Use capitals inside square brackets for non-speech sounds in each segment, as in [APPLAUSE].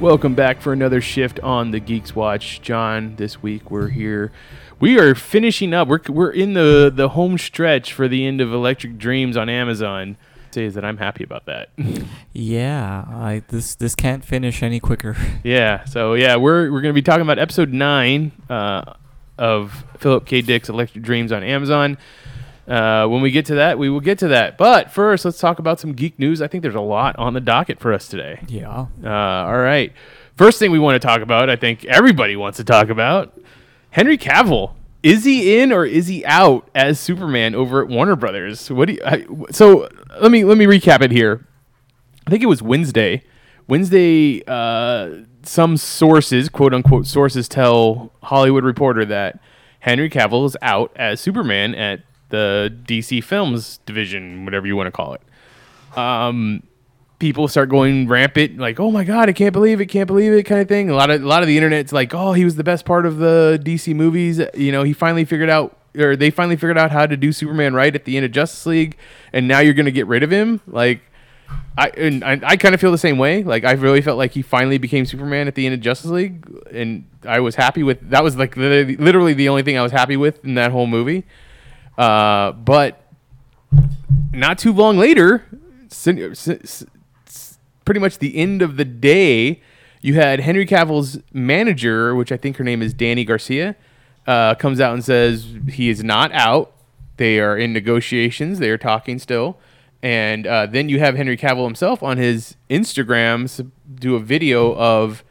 Welcome back for another shift on the Geeks Watch. John, this week we're here. We are finishing up. We're, we're in the, the home stretch for the end of Electric Dreams on Amazon. Say is that I'm happy about that. [LAUGHS] Yeah, I this this can't finish any quicker. [LAUGHS] yeah. So yeah, we're we're gonna be talking about episode nine uh, of Philip K. Dick's Electric Dreams on Amazon. Uh, when we get to that, we will get to that. But first, let's talk about some geek news. I think there's a lot on the docket for us today. Yeah. Uh, all right. First thing we want to talk about, I think everybody wants to talk about Henry Cavill. Is he in or is he out as Superman over at Warner Brothers? What do you, I, so let me let me recap it here. I think it was Wednesday. Wednesday, uh, some sources, quote unquote sources, tell Hollywood Reporter that Henry Cavill is out as Superman at the DC Films division, whatever you want to call it. Um, people start going rampant, like, "Oh my god, I can't believe it, can't believe it," kind of thing. A lot of a lot of the internet's like, "Oh, he was the best part of the DC movies." You know, he finally figured out, or they finally figured out how to do Superman right at the end of Justice League, and now you're going to get rid of him, like. I and I, I kind of feel the same way. Like I really felt like he finally became Superman at the end of Justice League, and I was happy with that. Was like literally, literally the only thing I was happy with in that whole movie. Uh, but not too long later, pretty much the end of the day, you had Henry Cavill's manager, which I think her name is Dany Garcia, uh, comes out and says he is not out. They are in negotiations. They are talking still. And uh, then you have Henry Cavill himself on his Instagram do a video of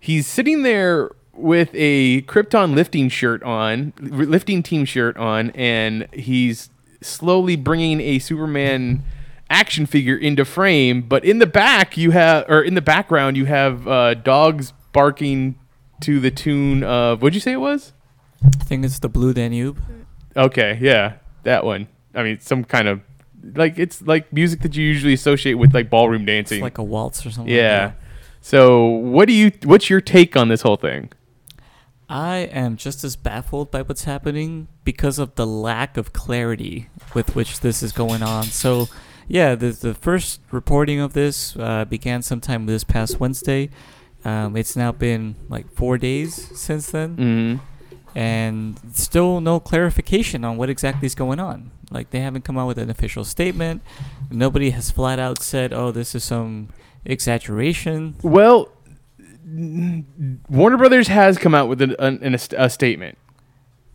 he's sitting there with a Krypton lifting shirt on, lifting team shirt on, and he's slowly bringing a Superman action figure into frame. But in the back, you have, or in the background, you have uh, dogs barking to the tune of what'd you say it was? I think it's the Blue Danube. Okay, yeah, that one. I mean, some kind of like it's like music that you usually associate with like ballroom dancing. It's like a waltz or something. yeah. Like that. So, what do you? What's your take on this whole thing? I am just as baffled by what's happening because of the lack of clarity with which this is going on. So, yeah, the the first reporting of this uh, began sometime this past Wednesday. Um, it's now been like four days since then. Mm-hmm. and still no clarification on what exactly is going on. Like they haven't come out with an official statement. Nobody has flat out said, "Oh, this is some exaggeration." Well, Warner Brothers has come out with an, an, a, a statement,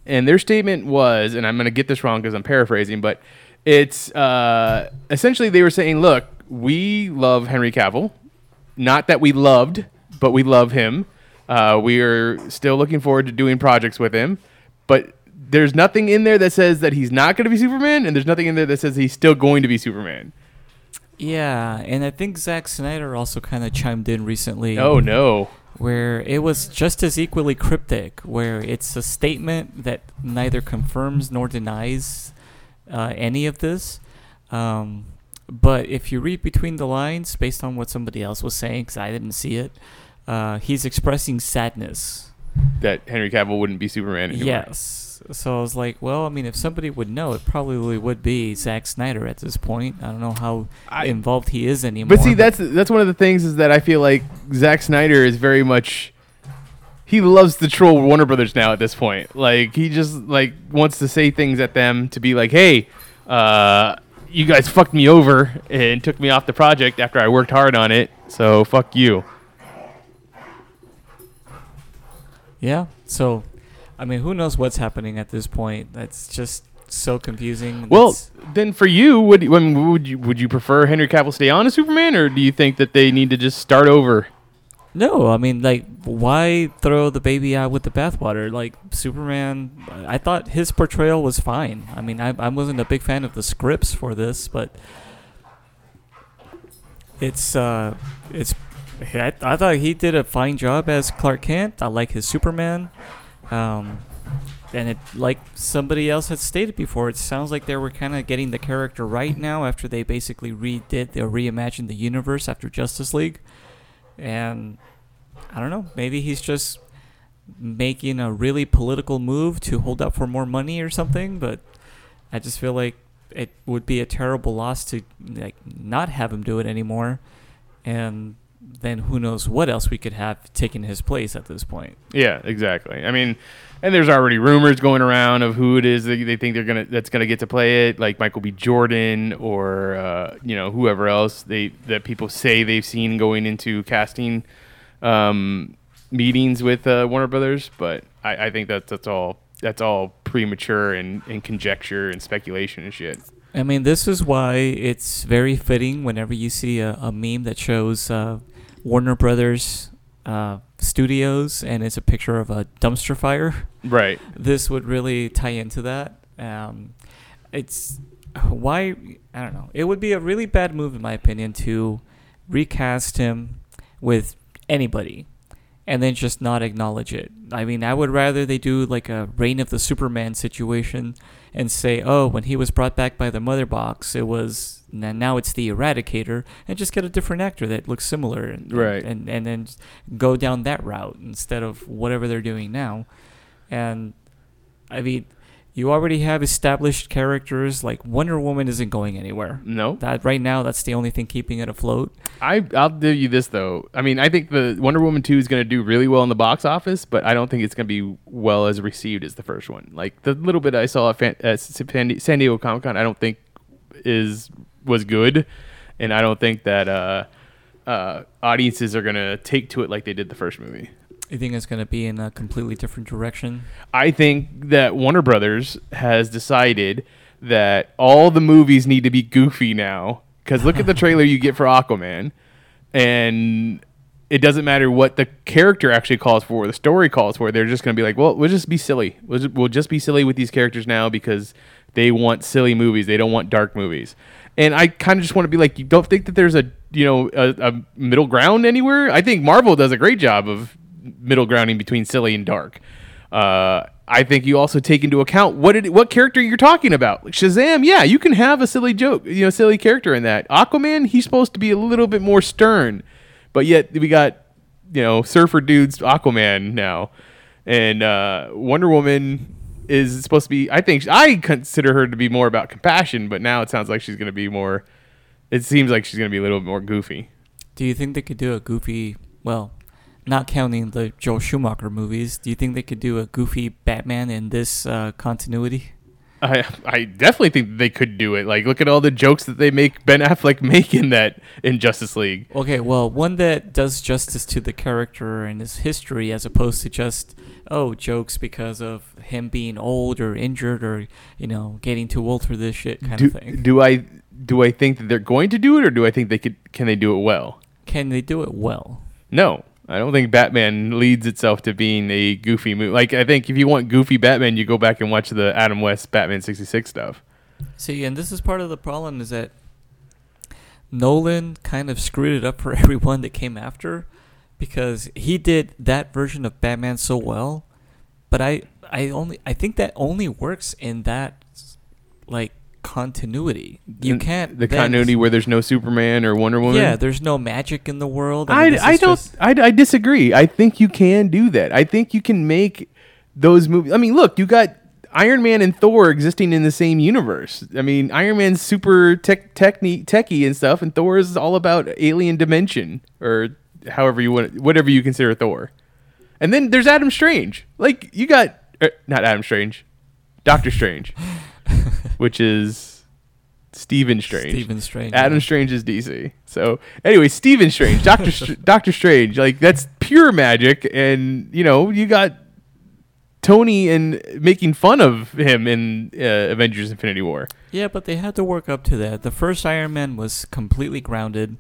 and their statement was, and I'm going to get this wrong because I'm paraphrasing, but it's uh, essentially they were saying, "Look, we love Henry Cavill, not that we loved, but we love him. Uh, we are still looking forward to doing projects with him, but." There's nothing in there that says that he's not going to be Superman, and there's nothing in there that says he's still going to be Superman. Yeah, and I think Zack Snyder also kind of chimed in recently. Oh no! where it was just as equally cryptic, where it's a statement that neither confirms nor denies uh, any of this. Um, but if you read between the lines, based on what somebody else was saying, because I didn't see it, uh, he's expressing sadness. That Henry Cavill wouldn't be Superman anymore. Yes. So I was like, well, I mean, if somebody would know, it probably would be Zack Snyder at this point. I don't know how I- involved he is anymore. But see, that's that's one of the things is that I feel like Zack Snyder is very much he loves to troll Warner Brothers now at this point. Like he just like wants to say things at them to be like, "Hey, uh, you guys fucked me over and took me off the project after I worked hard on it. So fuck you." Yeah. So, I mean, who knows what's happening at this point? That's just so confusing. Well, That's- then for you, would when would you would you prefer Henry Cavill stay on as Superman, or do you think that they need to just start over? no, I mean, like, why throw the baby out with the bathwater? Like, Superman, I thought his portrayal was fine. I mean, I, I wasn't a big fan of the scripts for this, but it's, uh, it's, I, I thought he did a fine job as Clark Kent. I like his Superman. Um, and it, like somebody else had stated before, it sounds like they were kind of getting the character right now after they basically redid or reimagined the universe after Justice League. And I don't know, maybe he's just making a really political move to hold up for more money or something. But I just feel like it would be a terrible loss to like not have him do it anymore. And then who knows what else we could have taken his place at this point. Yeah, exactly. I mean, and there's already rumors going around of who it is that they think they're gonna that's gonna get to play it, like Michael B. Jordan or uh, you know whoever else they that people say they've seen going into casting um, meetings with uh, Warner Brothers. But I, I think that that's all that's all premature and, and conjecture and speculation and shit. I mean, this is why it's very fitting whenever you see a, a meme that shows uh, Warner Brothers uh, Studios and it's a picture of a dumpster fire. Right. [LAUGHS] This would really tie into that. Um, it's why I don't know. It would be a really bad move, in my opinion, to recast him with anybody and then just not acknowledge it. I mean, I would rather they do like a Reign of the Superman situation and say, oh, when he was brought back by the Mother Box, it was n- now it's the Eradicator, and just get a different actor that looks similar, and Right. and and then go down that route instead of whatever they're doing now. And I mean, you already have established characters like Wonder Woman isn't going anywhere. No. That right now, that's the only thing keeping it afloat. I I'll give you this though. I mean, I think the Wonder Woman two is going to do really well in the box office, but I don't think it's going to be well as received as the first one. Like the little bit I saw at, Fan- at San Diego Comic Con, I don't think is was good, and I don't think that uh, uh, audiences are going to take to it like they did the first movie. You think it's going to be in a completely different direction? I think that Warner Brothers has decided that all the movies need to be goofy now. Because look at the trailer you get for Aquaman, and it doesn't matter what the character actually calls for, the story calls for. They're just going to be like, well, we'll just be silly. We'll just, we'll just be silly with these characters now because they want silly movies. They don't want dark movies. And I kind of just want to be like, you don't think that there's a you know a, a middle ground anywhere? I think Marvel does a great job of middle grounding between silly and dark. Uh, I think you also take into account what it, what character you're talking about. Like Shazam, yeah, you can have a silly joke, you know, silly character in that. Aquaman, he's supposed to be a little bit more stern, but yet we got you know surfer dudes Aquaman now, and uh, Wonder Woman is supposed to be. I think I consider her to be more about compassion, but now it sounds like she's going to be more. It seems like she's going to be a little bit more goofy. Do you think they could do a goofy, well, not counting the Joel Schumacher movies, do you think they could do a goofy Batman in this uh, continuity? I I definitely think they could do it. Like, look at all the jokes that they make Ben Affleck [LAUGHS] make in that in Justice League. Okay, well, one that does justice to the character and his history as opposed to just, oh, jokes because of him being old or injured or, you know, getting too old for this shit kind Do, of thing. do I do I think that they're going to do it, or do I think they could? Can they do it well? Can they do it well? No, I don't think Batman leads itself to being a goofy movie. Like, I think if you want goofy Batman, you go back and watch the Adam West Batman '66 stuff. See, and this is part of the problem is that Nolan kind of screwed it up for [LAUGHS] everyone that came after because he did that version of Batman so well, but I I only I think that only works in that like continuity. You can't the then- continuity where there's no Superman or Wonder Woman. Yeah, there's no magic in the world. I, this I is don't just- I, I disagree. I think you can do that. I think you can make those movies. I mean, look, you got Iron Man and Thor existing in the same universe. I mean, Iron Man's super tech, techni- techie and stuff, and Thor is all about alien dimension or however you want, whatever you consider Thor. And then there's Adam Strange. Like you got er, not Adam Strange, Doctor Strange, [LAUGHS] [LAUGHS] which is Stephen Strange. Stephen Strange. Adam yeah. Strange is DC. So anyway, Stephen Strange, Doctor [LAUGHS] Str- Doctor Strange, like that's pure magic, and you know you got Tony and making fun of him in uh, Avengers: Infinity War. Yeah, but they had to work up to that. The first Iron Man was completely grounded.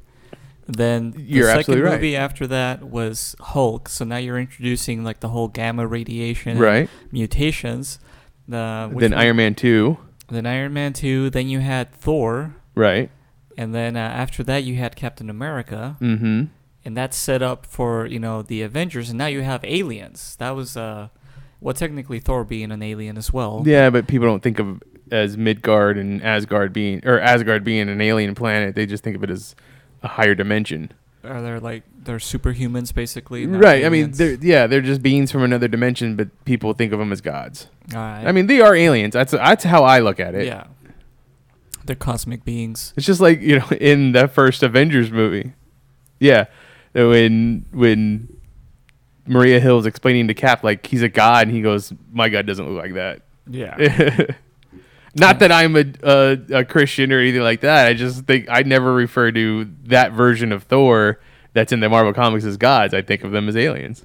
Then the You're second absolutely right. movie after that was Hulk. So now you're introducing like the whole gamma radiation, Right. Mutations. Which then one- Iron Man two. Then Iron Man two. Then you had Thor, Right. and then uh, after that you had Captain America, Mm-hmm. and that's set up for you know the Avengers. And now you have aliens. That was uh, well technically Thor being an alien as well. Yeah, but people don't think of as Midgard and Asgard being or Asgard being an alien planet. They just think of it as a higher dimension. Are they like they're superhumans basically? Right. I mean, aliens? they're yeah, they're just beings from another dimension, but people think of them as gods. Right. I mean, they are aliens. That's that's how I look at it. yeah, they're cosmic beings. It's just like you know [LAUGHS] in the first Avengers movie. Yeah, when when Maria Hill's explaining to Cap like he's a god, and he goes, "My God doesn't look like that." Yeah. [LAUGHS] Not that I'm a, a a Christian or anything like that. I just think I never refer to that version of Thor that's in the Marvel comics as gods. I think of them as aliens.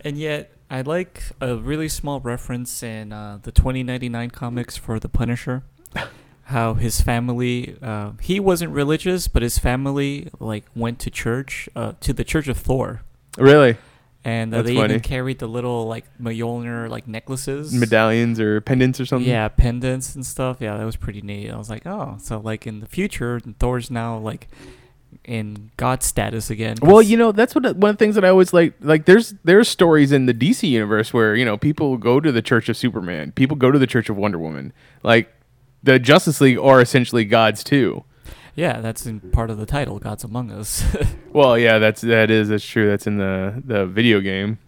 and yet, I like a really small reference in uh, the 2099 comics for the Punisher. [LAUGHS] How his family, uh, he wasn't religious, but his family like went to church, uh, to the Church of Thor, Really, and uh, they funny. even carried the little like Mjolnir like necklaces, medallions or pendants or something. Yeah, pendants and stuff. Yeah, that was pretty neat. I was like, oh, so like in the future, Thor's now like in god status again. Well, you know, that's what one of the things that I always like. Like, there's there's stories in the DC universe where you know people go to the Church of Superman, people go to the Church of Wonder Woman. Like, the Justice League are essentially gods too. Yeah, that's in part of the title, Gods Among Us. [LAUGHS] Well, yeah, that's that is that's true. That's in the the video game,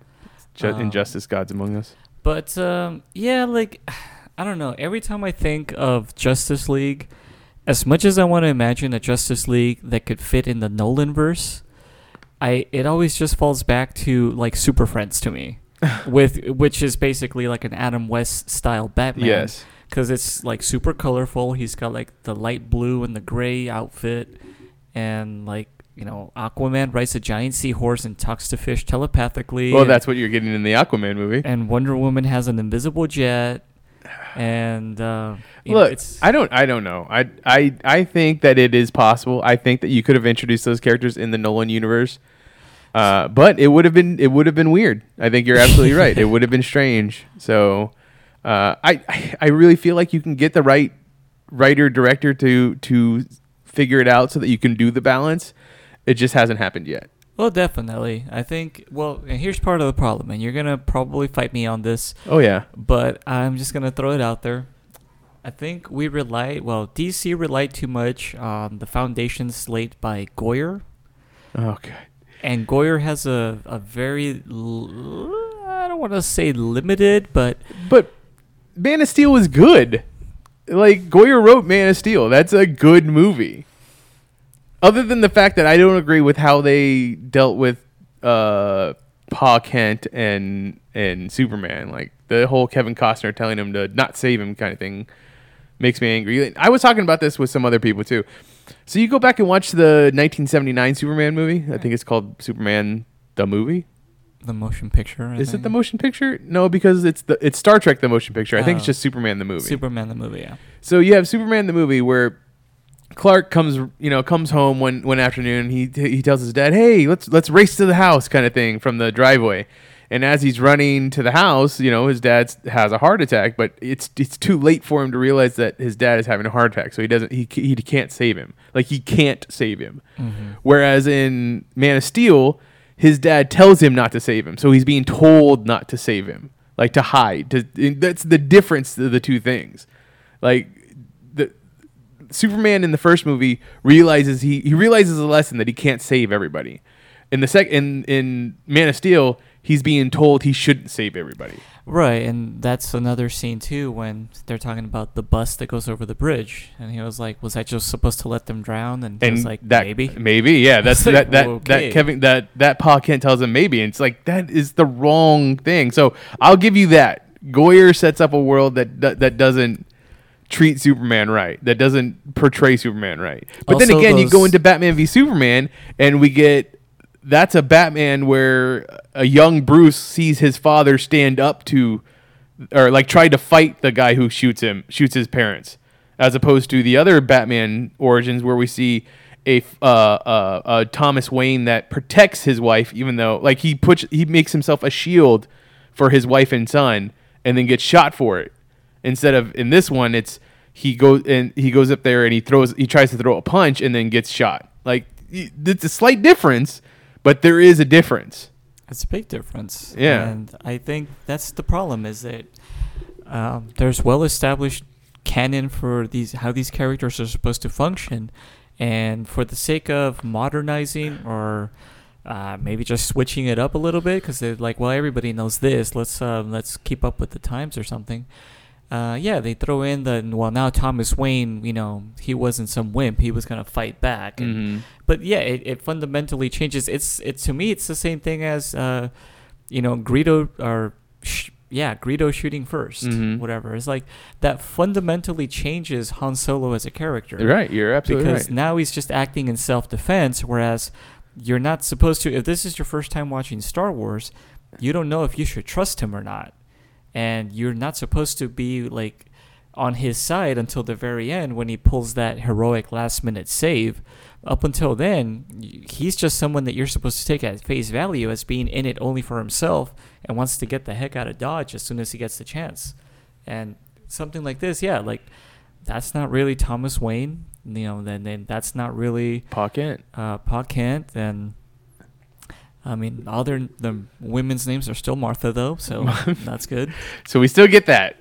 Ju- Um, Injustice: Gods Among Us. but um, yeah, like [SIGHS] I don't know. Every time I think of Justice League, as much as I want to imagine a Justice League that could fit in the Nolan verse, I it always just falls back to like Super Friends to me. [LAUGHS] with which is basically like an Adam West style Batman. Yes. Because it's like super colorful. He's got like the light blue and the gray outfit, and like you know, Aquaman rides a giant seahorse and talks to fish telepathically. Well, and, that's what you're getting in the Aquaman movie. and Wonder Woman has an invisible jet, and uh, know, Look, it's I don't, I don't know. I, I, I think that it is possible. I think that you could have introduced those characters in the Nolan universe, uh, but it would have been, it would have been weird. I think you're absolutely right. It would have been strange. So, uh, I, I- really feel like you can get the right writer director to to figure it out so that you can do the balance. It just hasn't happened yet. well, definitely. I think. Well, and here's part of the problem, and you're gonna probably fight me on this. Oh yeah, but I'm just gonna throw it out there. I think we rely, well, DC relied too much on the Foundation slate by Goyer, oh god. and Goyer has a a very, l- I don't want to say limited, but But Man of Steel was good. Like Goyer wrote Man of Steel. That's a good movie. Other than the fact that I don't agree with how they dealt with uh Pa Kent and and Superman, like the whole Kevin Costner telling him to not save him kind of thing makes me angry. I was talking about this with some other people too. So you go back and watch the 1979 Superman movie. I think it's called Superman the movie. The motion picture. I Is it the motion picture? No, because it's the it's Star Trek the motion picture. I think it's Oh. just Superman the movie. Superman the movie? Yeah. so you have Superman the movie where Clark comes, you know, comes home one one afternoon. He he tells his dad, "Hey, let's let's race to the house," kind of thing from the driveway. And as he's running to the house, you know, his dad has a heart attack, but it's it's too late for him to realize that his dad is having a heart attack. So he doesn't he he can't save him. Like he can't save him. Mm-hmm. Whereas in Man of Steel, his dad tells him not to save him, so he's being told not to save him, like to hide. To, that's the difference of the two things. Like the Superman in the first movie realizes he he realizes a lesson that he can't save everybody. In the sec in in Man of Steel, he's being told he shouldn't save everybody. Right, and that's another scene too when they're talking about the bus that goes over the bridge, and he was like, "Was I just supposed to let them drown?" And, he And was like, that "Maybe." maybe, yeah. [LAUGHS] That's that like, that okay. that Kevin that that Pa Kent tells him maybe, and it's like that is the wrong thing. So I'll give you that. Goyer sets up a world that that, that doesn't treat Superman right, that doesn't portray Superman right. But then Also again, you go into Batman v Superman, and we get that's a Batman where a young Bruce sees his father stand up to or like tried to fight the guy who shoots him, shoots his parents, as opposed to the other Batman origins where we see a uh, uh, uh, Thomas Wayne that protects his wife, even though like he puts he makes himself a shield for his wife and son, and then gets shot for it. Instead of in this one, it's he goes and he goes up there and he throws he tries to throw a punch and then gets shot. Like it's a slight difference, but there is a difference. It's a big difference. Yeah. And I think that's the problem is that um, there's well established canon for these how these characters are supposed to function, and for the sake of modernizing or uh, maybe just switching it up a little bit because they're like, well, everybody knows this. Let's uh, let's keep up with the times or something. Uh, yeah, they throw in the well now Thomas Wayne. You know, he wasn't some wimp. He was gonna fight back. And, Mhm. But yeah, it, it fundamentally changes. It's it to me. It's the same thing as uh, you know, Greedo or sh- yeah, Greedo shooting 1st Mhm. whatever. It's like that fundamentally changes Han Solo as a character. Right, you're absolutely Because right. now he's just acting in self defense, whereas you're not supposed to. If this is your first time watching Star Wars, you don't know if you should trust him or not, and you're not supposed to be like on his side until the very end when he pulls that heroic last minute save. Up until then, he's just someone that you're supposed to take at face value as being in it only for himself and wants to get the heck out of Dodge as soon as he gets the chance. And something like this, yeah, like that's not really Thomas Wayne. You know, then then that's not really Pa Kent. uh, Pa Kent. And I mean, all their the women's names are still Martha though, so [LAUGHS] that's good. So we still get that.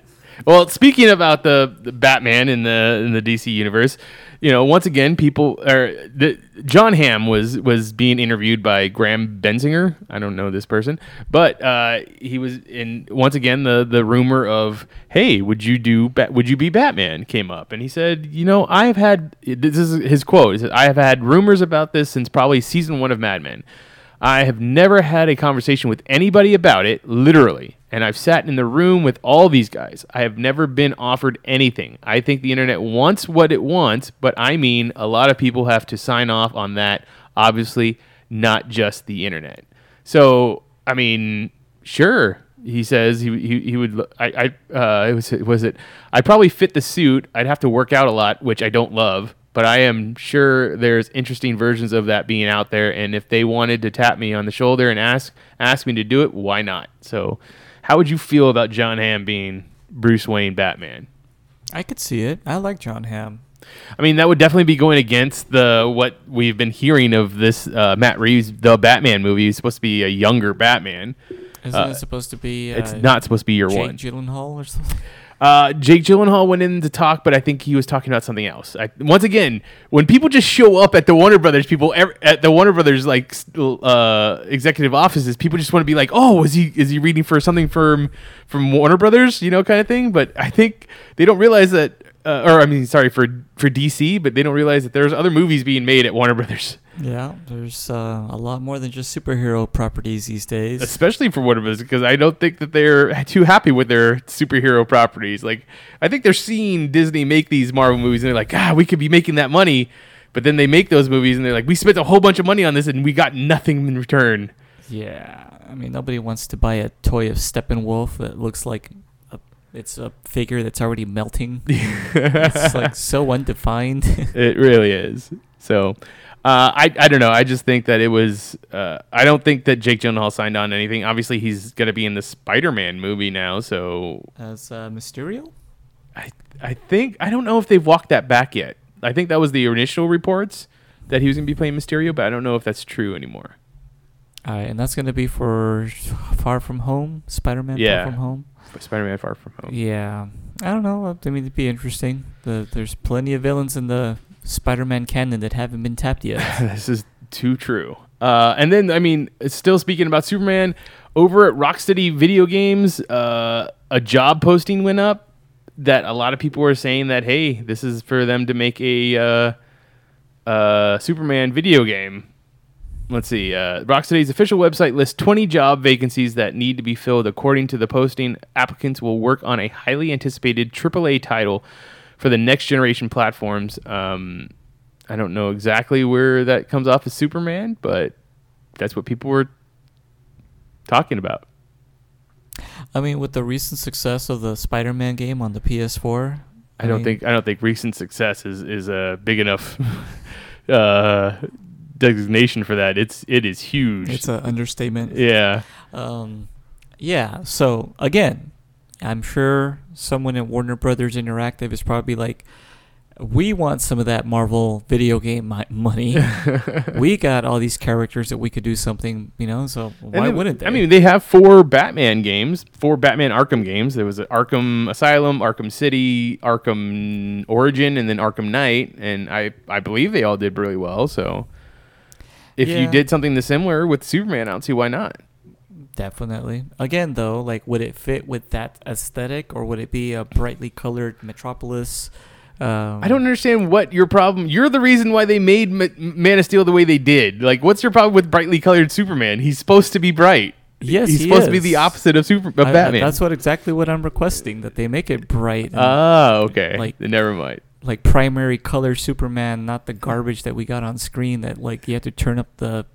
Well, speaking about the, the Batman in the in the DC universe, you know, once again, people or the Jon Hamm was was being interviewed by Graham Bensinger. I don't know this person, but uh, he was in once again the the rumor of hey, would you do would you be Batman came up, and he said, you know, I've had this is his quote. He said, I have had rumors about this since probably season one of Mad Men. I have never had a conversation with anybody about it, literally. And I've sat in the room with all these guys. I have never been offered anything. I think the internet wants what it wants, but I mean, a lot of people have to sign off on that. Obviously, not just the internet. So, I mean, sure. He says he, he, he would. I, I uh, it was was it? I'd probably fit the suit. I'd have to work out a lot, which I don't love but I am sure there's interesting versions of that being out there. And if they wanted to tap me on the shoulder and ask ask me to do it, why not? So, how would you feel about Jon Hamm being Bruce Wayne Batman? I could see it. I like Jon Hamm. I mean, that would definitely be going against the what we've been hearing of this uh, Matt Reeves the Batman movie. He's supposed to be a younger Batman. Isn't Uh, it supposed to be? Uh, it's not supposed to be year Jake one. Gyllenhaal or something. Uh, Jake Gyllenhaal went in to talk, but I think he was talking about something else. I, once again, when people just show up at the Warner Brothers, people at the Warner Brothers like uh, executive offices, people just want to be like, "Oh, is he is he reading for something from from Warner Brothers?" You know, kind of thing. But I think they don't realize that, uh, or I mean, sorry for for DC, but they don't realize that there's other movies being made at Warner Brothers, [LAUGHS] Yeah, there's uh, a lot more than just superhero properties these days. especially for Warner Brothers, because I don't think that they're too happy with their superhero properties. Like, I think they're seeing Disney make these Marvel movies, and they're like, "Ah, we could be making that money." But then they make those movies, and they're like, "We spent a whole bunch of money on this, and we got nothing in return." Yeah, I mean nobody wants to buy a toy of Steppenwolf that looks like it's a figure that's already melting. [LAUGHS] it's like so undefined. [LAUGHS] It really is. So, uh, I I don't know. I just think that it was. Uh, I don't think that Jake Gyllenhaal signed on anything. Obviously, he's gonna be in the Spider-Man movie now. So As uh, Mysterio? I I think I don't know if they've walked that back yet. I think that was the initial reports that he was gonna be playing Mysterio, but I don't know if that's true anymore. All right, and that's gonna be for Far From Home, Spider-Man Yeah. Far From Home. Spider-Man: Far From Home. Yeah, I don't know. I mean, it'd be interesting. The, there's plenty of villains in the Spider-Man canon that haven't been tapped yet. [LAUGHS] this is too true. Uh, and then, I mean, still speaking about Superman, over at Rocksteady Video Games, uh, a job posting went up that a lot of people were saying that, hey, this is for them to make a uh, uh, Superman video game. Let's see. Uh, Rocksteady's official website lists 20 job vacancies that need to be filled. According to the posting, applicants will work on a highly anticipated AAA title for the next generation platforms. Um, I don't know exactly where that comes off as Superman, but that's what people were talking about. I mean, with the recent success of the Spider-Man game on the PS4, I don't mean, think I don't think recent success is is a big enough [LAUGHS] uh, designation for that. It's it is huge. it's an understatement. yeah. Um, yeah. So again, I'm sure someone at Warner Brothers Interactive is probably like, "We want some of that Marvel video game money. [LAUGHS] we got all these characters that we could do something, you know. So why then- wouldn't they? I mean, they have four Batman games, four Batman Arkham games. There was Arkham Asylum, Arkham City, Arkham Origin, and then Arkham Knight. And I, I believe they all did really well. So if you did something similar with Superman, I don't see why not. Definitely. Again, though, like, would it fit with that aesthetic, or would it be a brightly colored Metropolis? Um, I don't understand what your problem. You're the reason why they made Ma- Man of Steel the way they did. Like, what's your problem with brightly colored Superman? He's supposed to be bright. Yes, he's he supposed to be the opposite of Super of I- I- Batman. that's what exactly what I'm requesting that they make it bright, Oh, Ah, okay. Like- never mind. Like primary color Superman, not the garbage that we got on screen. That like you have to turn up the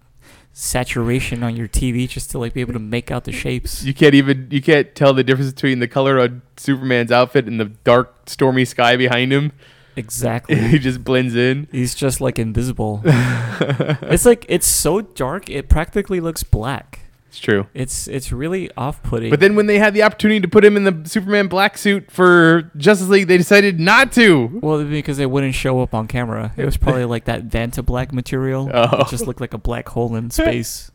saturation on your TV just to like be able to make out the shapes. You can't even you can't tell the difference between the color on Superman's outfit and the dark, stormy sky behind him. Exactly. [LAUGHS] he just blends in. He's just like invisible. [LAUGHS] it's like it's so dark it practically looks black. It's true. It's it's really off-putting. But then when they had the opportunity to put him in the Superman black suit for Justice League, they decided not to. well, because it wouldn't show up on camera. It was probably [LAUGHS] like that Vanta black material. Oh. It just looked like a black hole in [LAUGHS] space.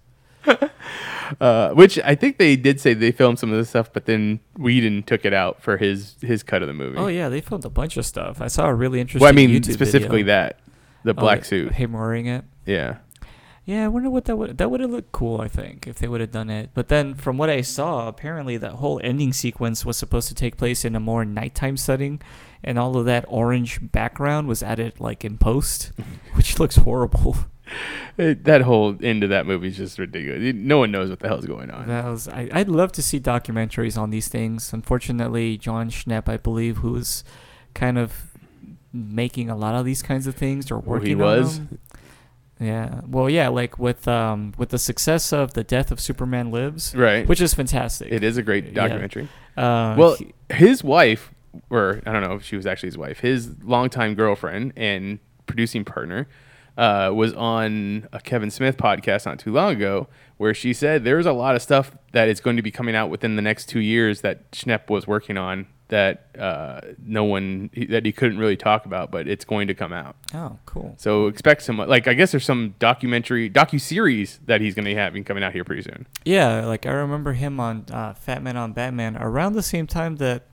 Uh, which I think they did say they filmed some of this stuff, but then Whedon took it out for his his cut of the movie. oh yeah, they filmed a bunch of stuff. I saw a really interesting. Well, I mean YouTube specifically video. that the Oh, black yeah, suit. Him wearing it. Yeah. Yeah, I wonder what that would that would have looked cool. I think if they would have done it. But then, from what I saw, apparently that whole ending sequence was supposed to take place in a more nighttime setting, and all of that orange background was added like in post, [LAUGHS] which looks horrible. [LAUGHS] It- that whole end of that movie is just ridiculous. It- No one knows what the hell's going on. That was I, I'd love to see documentaries on these things. Unfortunately, Jon Schnepp, I believe, who's kind of making a lot of these kinds of things or Or he working was? on them. Yeah. Well, yeah, like with um with the success of the death of Superman Lives, Right. which is fantastic. it is a great Yeah. documentary. Uh, Well, he- his wife, or I don't know if she was actually his wife, his longtime girlfriend and producing partner, uh, was on a Kevin Smith podcast not too long ago, where she said there's a lot of stuff that is going to be coming out within the next two years that Schnepp was working on that uh, no one that he couldn't really talk about, but it's going to come out. oh, cool. So expect some like I guess there's some documentary docu series that he's going to be having coming out here pretty soon. Yeah, like I remember him on uh, Fat Man on Batman around the same time that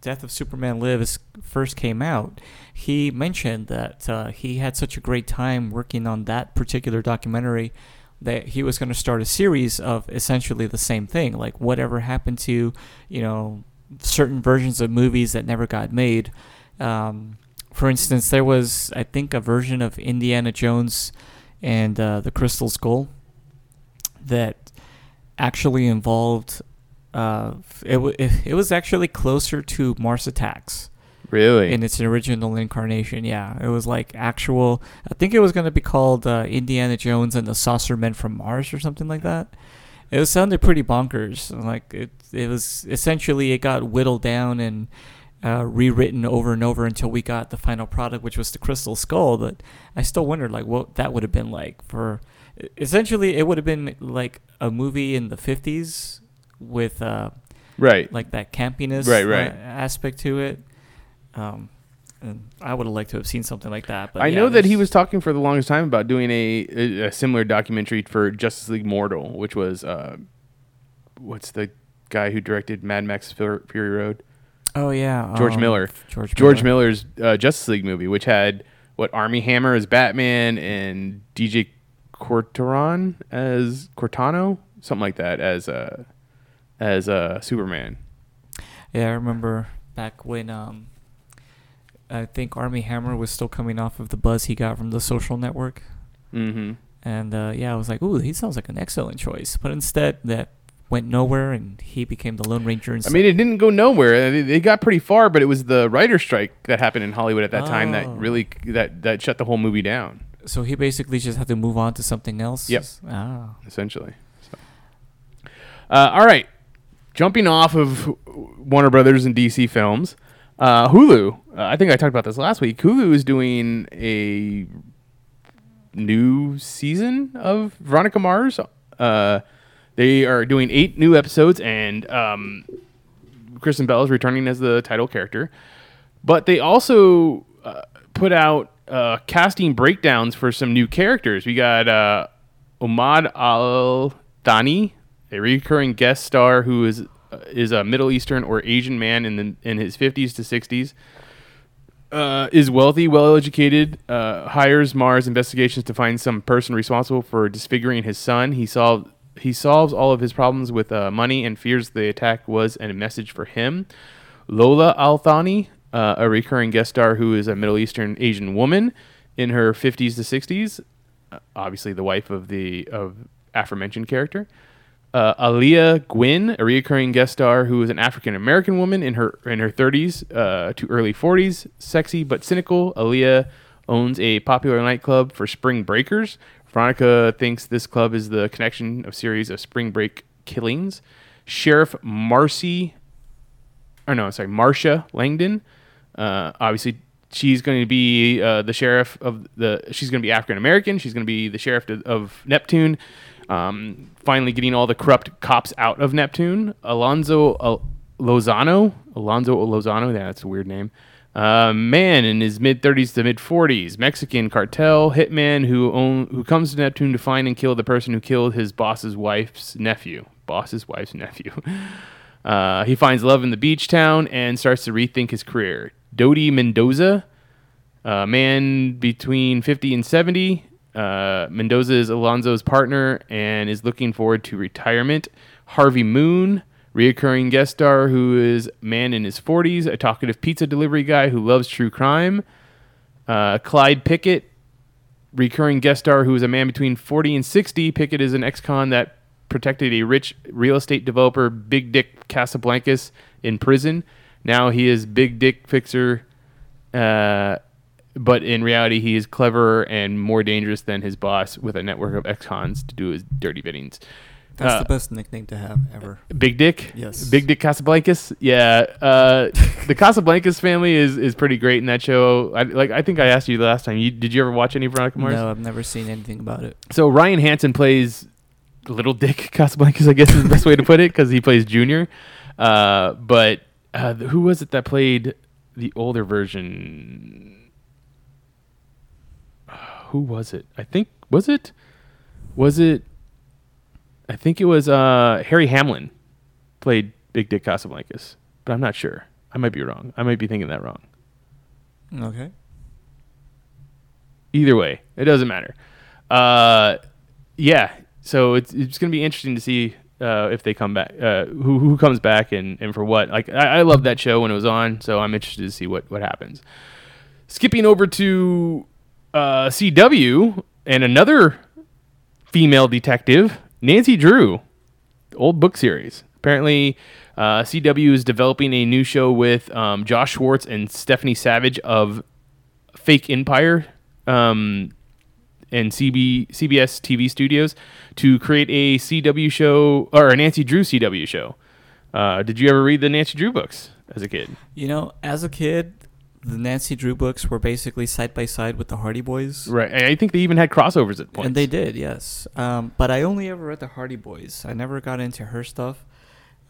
Death of Superman Lives first came out. He mentioned that uh, he had such a great time working on that particular documentary that he was going to start a series of essentially the same thing, like whatever happened to, you know, certain versions of movies that never got made. Um, for instance, there was, I think, a version of Indiana Jones and uh, the Crystal Skull that actually involved. Uh, it, w- it was actually closer to Mars Attacks Really? in its original incarnation. Yeah, it was like actual. I think it was going to be called uh, Indiana Jones and the Saucer Men from Mars or something like that. It was sounded pretty bonkers. Like it, it was essentially it got whittled down and uh, rewritten over and over until we got the final product, which was the Crystal Skull. But I still wondered like what that would have been like for. Essentially, it would have been like a movie in the fifties with uh, right. like that campiness Right, right. uh, aspect to it. Um, and I would have liked to have seen something like that. But I yeah, know that he was talking for the longest time about doing a, a, a similar documentary for Justice League Mortal, which was uh, what's the guy who directed Mad Max Fury Road? Oh yeah, George um, Miller. George George Miller. Miller's uh, Justice League movie, which had what Armie Hammer as Batman and DJ Cortaron as Cortano, something like that as uh, as uh, Superman. Yeah, I remember back when um, I think Armie Hammer was still coming off of the buzz he got from the Social Network, Mm-hmm. and uh, yeah, I was like, "Ooh, he sounds like an excellent choice." But instead, that went nowhere, and he became the Lone Ranger. I mean, it didn't go nowhere. They, they got pretty far, but it was the writer strike that happened in Hollywood at that time that Oh. really that that shut the whole movie down. so he basically just had to move on to something else. Yep. Ah. essentially. So. Uh, all right. jumping off of Warner Brothers and DC films, uh, Hulu. Uh, I think I talked about this last week. Hulu is doing a new season of Veronica Mars. Uh, they are doing eight new episodes, and um, Kristen Bell is returning as the title character. But they also uh, put out uh, casting breakdowns for some new characters. We got uh, Omad Al Thani, a recurring guest star who is is a Middle Eastern or Asian man in the in his 50s to 60s. Uh, is wealthy, well educated, uh, hires Mars investigations to find some person responsible for disfiguring his son. He solved he solves all of his problems with uh, money and fears the attack was a message for him. Lola Althani, uh, a recurring guest star who is a Middle Eastern Asian woman in her 50s to 60s, uh, obviously the wife of the of aforementioned character. Uh, Aaliyah Gwyn, a recurring guest star who is an African American woman in her in her 30s uh, to early 40s, sexy but cynical. Aaliyah owns a popular nightclub for spring breakers. Veronica thinks this club is the connection of series of spring break killings. Sheriff Marcy, or no, sorry, Marcia Langdon. Uh, obviously, she's going to be uh, the sheriff of the. She's going to be African American. She's going to be the sheriff to, of Neptune. Um, finally, getting all the corrupt cops out of Neptune. Alonzo uh, Lozano. Alonzo Lozano. Yeah, that's a weird name. Uh, man in his mid 30s to mid 40s, Mexican cartel hitman who own, who comes to Neptune to find and kill the person who killed his boss's wife's nephew. Boss's wife's [LAUGHS] nephew. Uh, he finds love in the beach town and starts to rethink his career. Dodi Mendoza, a man between 50 and 70. Uh, Mendoza is Alonzo's partner and is looking forward to retirement. Harvey Moon, reoccurring guest star who is man in his 40s, a talkative pizza delivery guy who loves true crime. Uh, Clyde Pickett, recurring guest star who is a man between 40 and 60. Pickett is an ex-con that protected a rich real estate developer, Big Dick Casablancas, in prison. Now he is Big Dick Fixer, uh, but in reality, he is cleverer and more dangerous than his boss with a network of ex-cons to do his dirty biddings. That's Uh, the best nickname to have ever. Big Dick. Yes. Big Dick Casablancas. Yeah. Uh, [LAUGHS] the Casablancas family is, is pretty great in that show. I, like I think I asked you the last time. You, did you ever watch any Veronica Mars? No, I've never seen anything about it. So Ryan Hansen plays Little Dick Casablancas. I guess is the best way to put it because he plays Junior. Uh, but uh, who was it that played the older version? Who was it? I think was it was it I think it was uh, Harry Hamlin played Big Dick Casablancas, but I'm not sure. I might be wrong. I might be thinking that wrong. Okay. Either way, it doesn't matter. Uh, yeah, so it's it's gonna be interesting to see uh, if they come back, uh, who who comes back and, and for what. Like I, I love that show when it was on, so I'm interested to see what what happens. Skipping over to uh, CW and another female detective, Nancy Drew, old book series. Apparently, uh, CW is developing a new show with um, Josh Schwartz and Stephanie Savage of Fake Empire um, and CB, CBS TV studios to create a CW show or a Nancy Drew CW show. Uh, did you ever read the Nancy Drew books as a kid? You know, as a kid, the Nancy Drew books were basically side by side with the Hardy Boys. Right. I think they even had crossovers at points. And they did, yes. Um, but I only ever read the Hardy Boys. I never got into her stuff.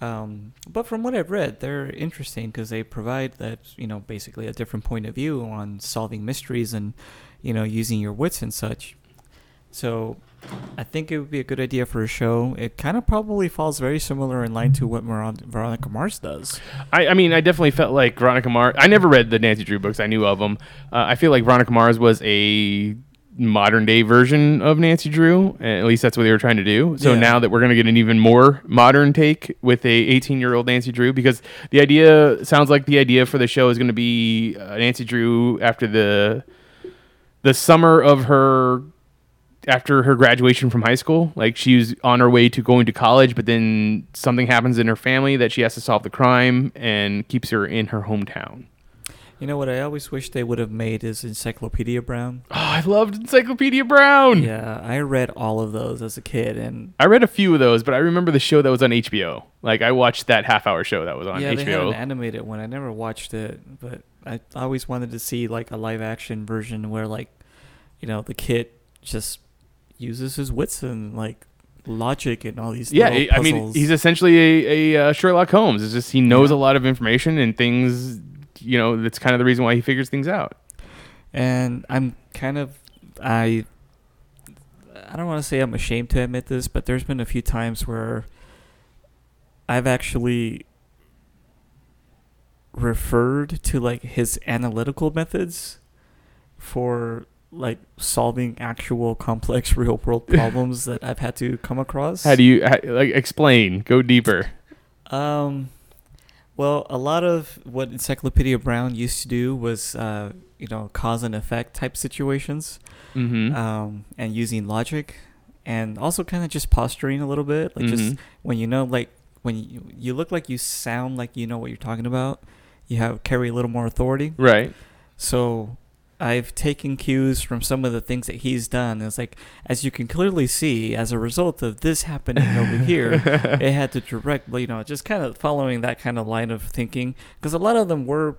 Um, but from what I've read, they're interesting because they provide that, you know, basically a different point of view on solving mysteries and, you know, using your wits and such. So I think it would be a good idea for a show. It kind of probably falls very similar in line to what Veron- Veronica Mars does. I, I mean, I definitely felt like Veronica Mars. I never read the Nancy Drew books. I knew of them. Uh, I feel like Veronica Mars was a modern day version of Nancy Drew. At least that's what they were trying to do. So Yeah. now that we're going to get an even more modern take with a 18 year old Nancy Drew, because the idea sounds like the idea for the show is going to be uh, Nancy Drew after the the summer of her after her graduation from high school. Like she was on her way to going to college, but then something happens in her family that she has to solve the crime and keeps her in her hometown. You know what I always wish they would have made is Encyclopedia Brown. [GASPS] Oh, I loved Encyclopedia Brown. Yeah, I read all of those as a kid, and I read a few of those, but I remember the show that was on HBO. Like I watched that half hour show that was on yeah, they had HBO. an animated one. I never watched it, but I always wanted to see like a live action version where like, you know, the kid just uses his wits and like logic and all these. yeah, I mean, he's essentially a, a uh, Sherlock Holmes. It's just he knows Yeah. a lot of information and things. You know, that's kind of the reason why he figures things out. and I'm kind of I I don't want to say I'm ashamed to admit this, but there's been a few times where I've actually referred to like his analytical methods for like solving actual complex [LAUGHS] real world [LAUGHS] problems that I've had to come across. How do you how, like explain? Go deeper. Um, well, a lot of what Encyclopedia Brown used to do was, uh, you know, cause and effect type situations, Mm-hmm. um, and using logic, and also kind of just posturing a little bit, like just Mhm. when you know, like when you, you look like you sound like you know what you're talking about, you have carry a little more authority. right. So I've taken cues from some of the things that he's done. It's like, as you can clearly see, as a result of this happening over here, [LAUGHS] it had to direct, you know, just kind of following that kind of line of thinking. Because a lot of them were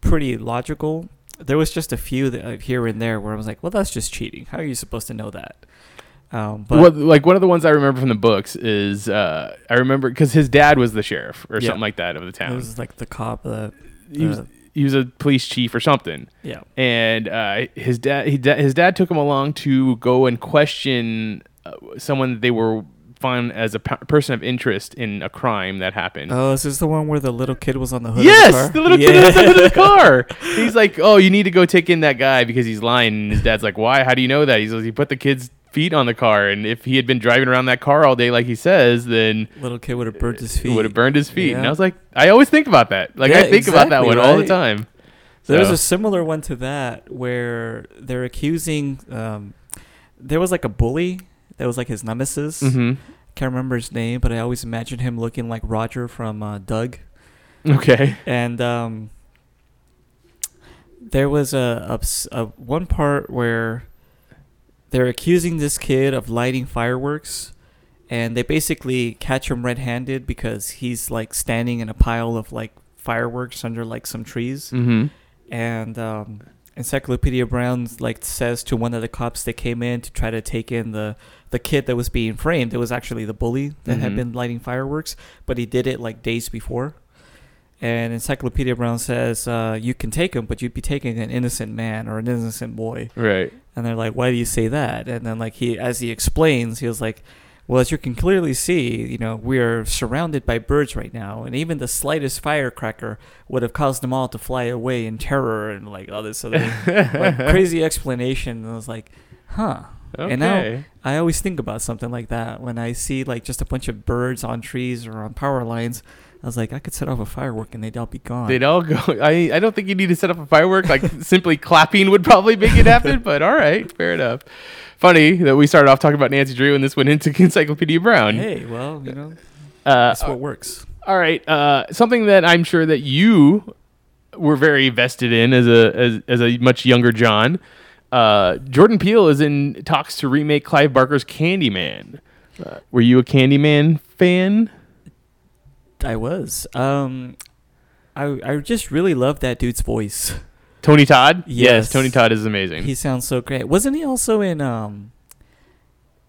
pretty logical. There was just a few that uh, here and there where I was like, well, that's just cheating. How are you supposed to know that? Um, but What, like one of the ones I remember from the books is uh, I remember because his dad was the sheriff or Yeah. something like that of the town. it was like the cop. He was he was a police chief or something. yeah. and uh, his dad he his dad took him along to go and question uh, someone that they were found as a p- person of interest in a crime that happened. Oh, this is this the one where the little kid was on the hood? yes, of the, car? the little kid Yeah. in the hood of the car. [LAUGHS] He's like, "Oh, you need to go take in that guy because he's lying." And his dad's like, "Why? How do you know that?" He says, "He put the kid's feet on the car, and if he had been driving around that car all day, like he says, then." little kid would have burned his feet. Would have burned his feet, and I was like, I always think about that. Like I Yeah, think about that exactly, one all the right? time. There's So- a similar one to that where they're accusing. Um, there was like a bully that was like his nemesis. Mhm. Can't remember his name, but I always imagine him looking like Roger from uh, Doug. Okay. And um, there was a one part where they're accusing this kid of lighting fireworks, and they basically catch him red-handed because he's like standing in a pile of like fireworks under like some trees Mm-hmm. and um, Encyclopedia Brown like says to one of the cops that came in to try to take in the the kid that was being framed. It was actually the bully that had Mhm. been lighting fireworks, but he did it like days before. And Encyclopedia Brown says, uh, "You can take him, but you'd be taking an innocent man or an innocent boy." Right. And they're like, "Why do you say that?" And then like he, as he explains, he was like, "Well, as you can clearly see, you know, we are surrounded by birds right now, and even the slightest firecracker would have caused them all to fly away in terror and like all this other like, [LAUGHS] crazy explanation." And I was like, "Huh." Okay. And now I always think about something like that when I see like just a bunch of birds on trees or on power lines. I was like, I could set off a firework and they'd all be gone. They'd all go. [LAUGHS] I, I don't think you need to set up a firework. Like [LAUGHS] simply clapping would probably make it happen. [LAUGHS] But all right, fair enough. Funny that we started off talking about Nancy Drew and this went into Encyclopedia Brown. hey, well, you know, uh, that's what works. all right. Uh, something that I'm sure that you were very vested in as a as, as a much younger John. Uh, Jordan Peele is in talks to remake Clive Barker's Candyman. Uh, were you a Candyman fan? I was. Um, I I just really love that dude's voice. Tony Todd? Yes. Tony Todd is amazing. He sounds so great. Wasn't he also in um,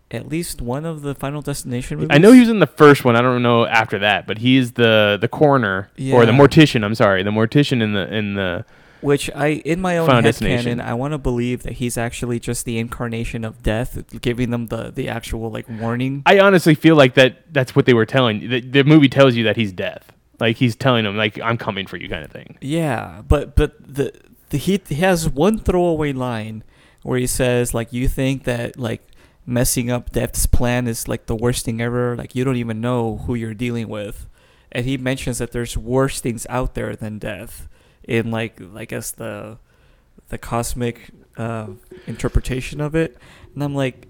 at least one of the Final Destination movies? I know he was in the first one. I don't know after that, but he's the the coroner or the mortician. I'm sorry, the mortician in the in the. Which I, in my own Final head canon, I want to believe that he's actually just the incarnation of death, giving them the the actual like warning. I honestly feel like that that's what they were telling. The, the movie tells you that he's death. Like he's telling them like I'm coming for you kind of thing. Yeah, but but the, the he, he has one throwaway line where he says like you think that like messing up Death's plan is like the worst thing ever. Like you don't even know who you're dealing with, and he mentions that there's worse things out there than death in like I guess the the cosmic uh, interpretation of it. And I'm like,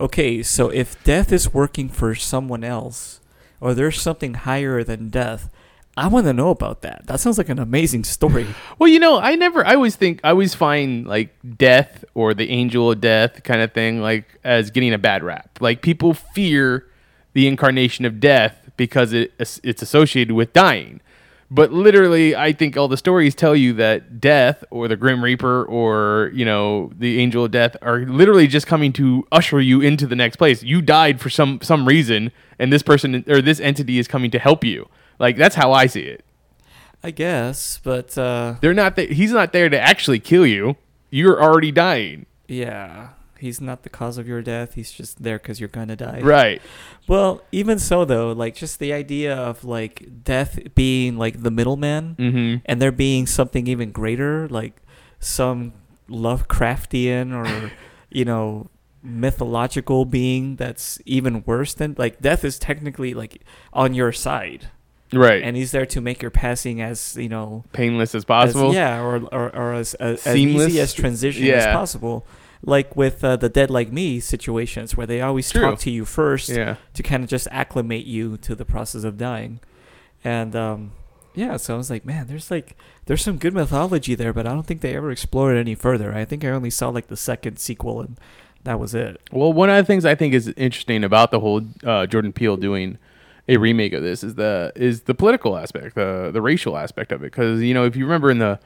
okay, so if death is working for someone else, or there's something higher than death, I want to know about that. That sounds like an amazing story. [LAUGHS] Well, you know, I never. I always think I always find like death or the angel of death kind of thing like as getting a bad rap. Like people fear the incarnation of death because it it's associated with dying. But literally, I think all the stories tell you that death or the Grim Reaper or you know the angel of death are literally just coming to usher you into the next place. You died for some some reason, and this person or this entity is coming to help you. Like that's how I see it. I guess, but uh, They're not. Th- he's not there to actually kill you. You're already dying. yeah, he's not the cause of your death. He's just there because you're gonna die. Right. Well, even so, though, like just the idea of like death being like the middleman, Mm-hmm. and there being something even greater, like some Lovecraftian or [LAUGHS] you know mythological being that's even worse than like death is technically like on your side, Right. and he's there to make your passing as you know painless as as- possible. yeah, or or, or as, as, as Seamless. easy as transition as possible. Like with uh, the dead like me situations, where they always True. talk to you first Yeah. to kind of just acclimate you to the process of dying, and um, yeah, so I was like, man, there's like there's some good mythology there, but I don't think they ever explored it any further. I think I only saw like the second sequel, and that was it. Well, one of the things I think is interesting about the whole uh, Jordan Peele doing a remake of this is the is the political aspect, the the racial aspect of it. Because you know, if you remember in the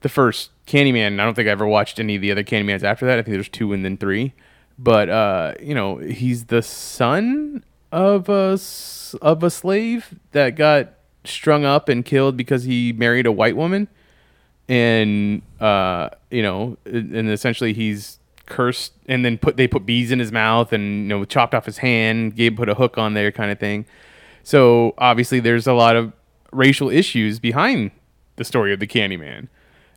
the first Candyman, I don't think I ever watched any of the other Candymans after that. I think there's two and then three. But uh, you know, he's the son of a of a slave that got strung up and killed because he married a white woman, and uh, you know, and essentially he's cursed, and then put they put bees in his mouth and you know chopped off his hand, gave put a hook on there, kind of thing. So obviously, there's a lot of racial issues behind the story of the Candyman.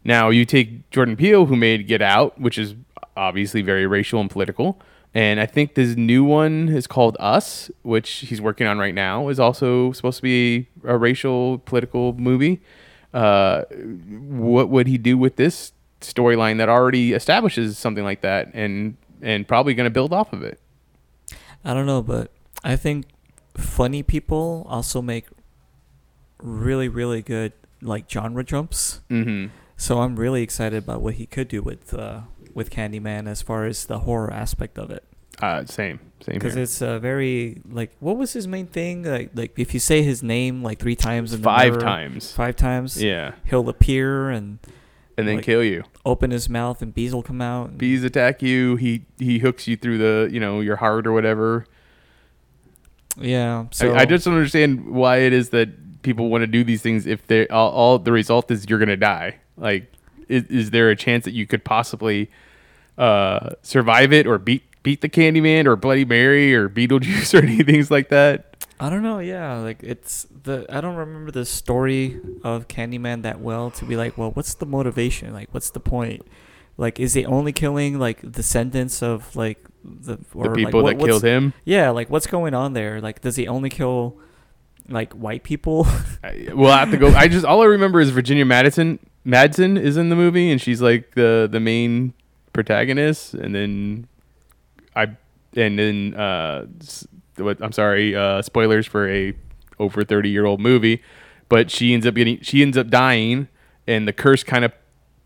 Now you take Jordan Peele, who made Get Out, which is obviously very racial and political, and I think this new one is called Us, which he's working on right now, is also supposed to be a racial political movie. Uh, what would he do with this storyline that already establishes something like that, and and probably going to build off of it? I don't know, but I think funny people also make really really good like genre jumps. Mm-hmm. So I'm really excited about what he could do with uh, with Candyman as far as the horror aspect of it. Uh, same, same Because it's uh, very like what was his main thing? Like like if you say his name like three times Five mirror- times. five times, Yeah, he'll appear and and then Like- kill you. open his mouth and bees will come out. and- Bees attack you. He he hooks you through the you know your heart or whatever. Yeah. So I, I just don't understand why it is that people want to do these things if they all, all the result is you're gonna die. Like, is, is there a chance that you could possibly uh, survive it or beat beat the Candyman or Bloody Mary or Beetlejuice [LAUGHS] or anything like that? I don't know. Yeah, like it's the I don't remember the story of Candyman that well to be like, well, what's the motivation? Like, what's the point? Like, is he only killing like descendants of like the or, the like, people what- that killed him. Yeah, like what's going on there? Like, does he only kill like white people? [LAUGHS] I, we'll have to go. I just all I remember is Virginia Madison. Madsen is in the movie, and she's like the the main protagonist. And then I and then uh, what? I'm sorry, uh, spoilers for a over 30 year old movie. But she ends up getting she ends up dying, and the curse kind of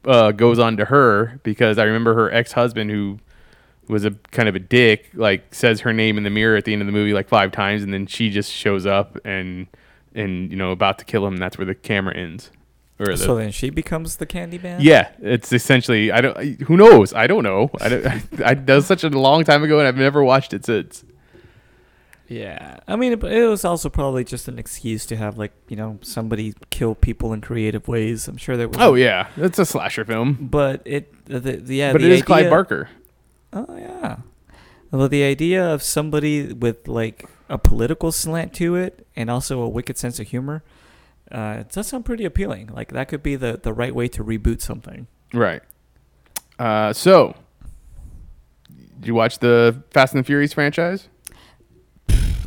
uh, goes on to her because I remember her ex husband who was a kind of a dick, like says her name in the mirror at the end of the movie like five times, and then she just shows up and and you know about to kill him. And that's where the camera ends. Or the, so then she becomes the Candyman. yeah, it's essentially I don't. Who knows? I don't know. I don't. [LAUGHS] I, that was such a long time ago, and I've never watched it since. Yeah, I mean, it, it was also probably just an excuse to have like you know somebody kill people in creative ways. I'm sure there was. Oh yeah, it's a slasher film, but it the, the yeah, but the it is idea- Barker. Oh yeah. well, the idea of somebody with like a political slant to it and also a wicked sense of humor, uh, it does sound pretty appealing. Like that could be the the right way to reboot something. Right. Uh, so, did you watch the Fast and the Furious franchise?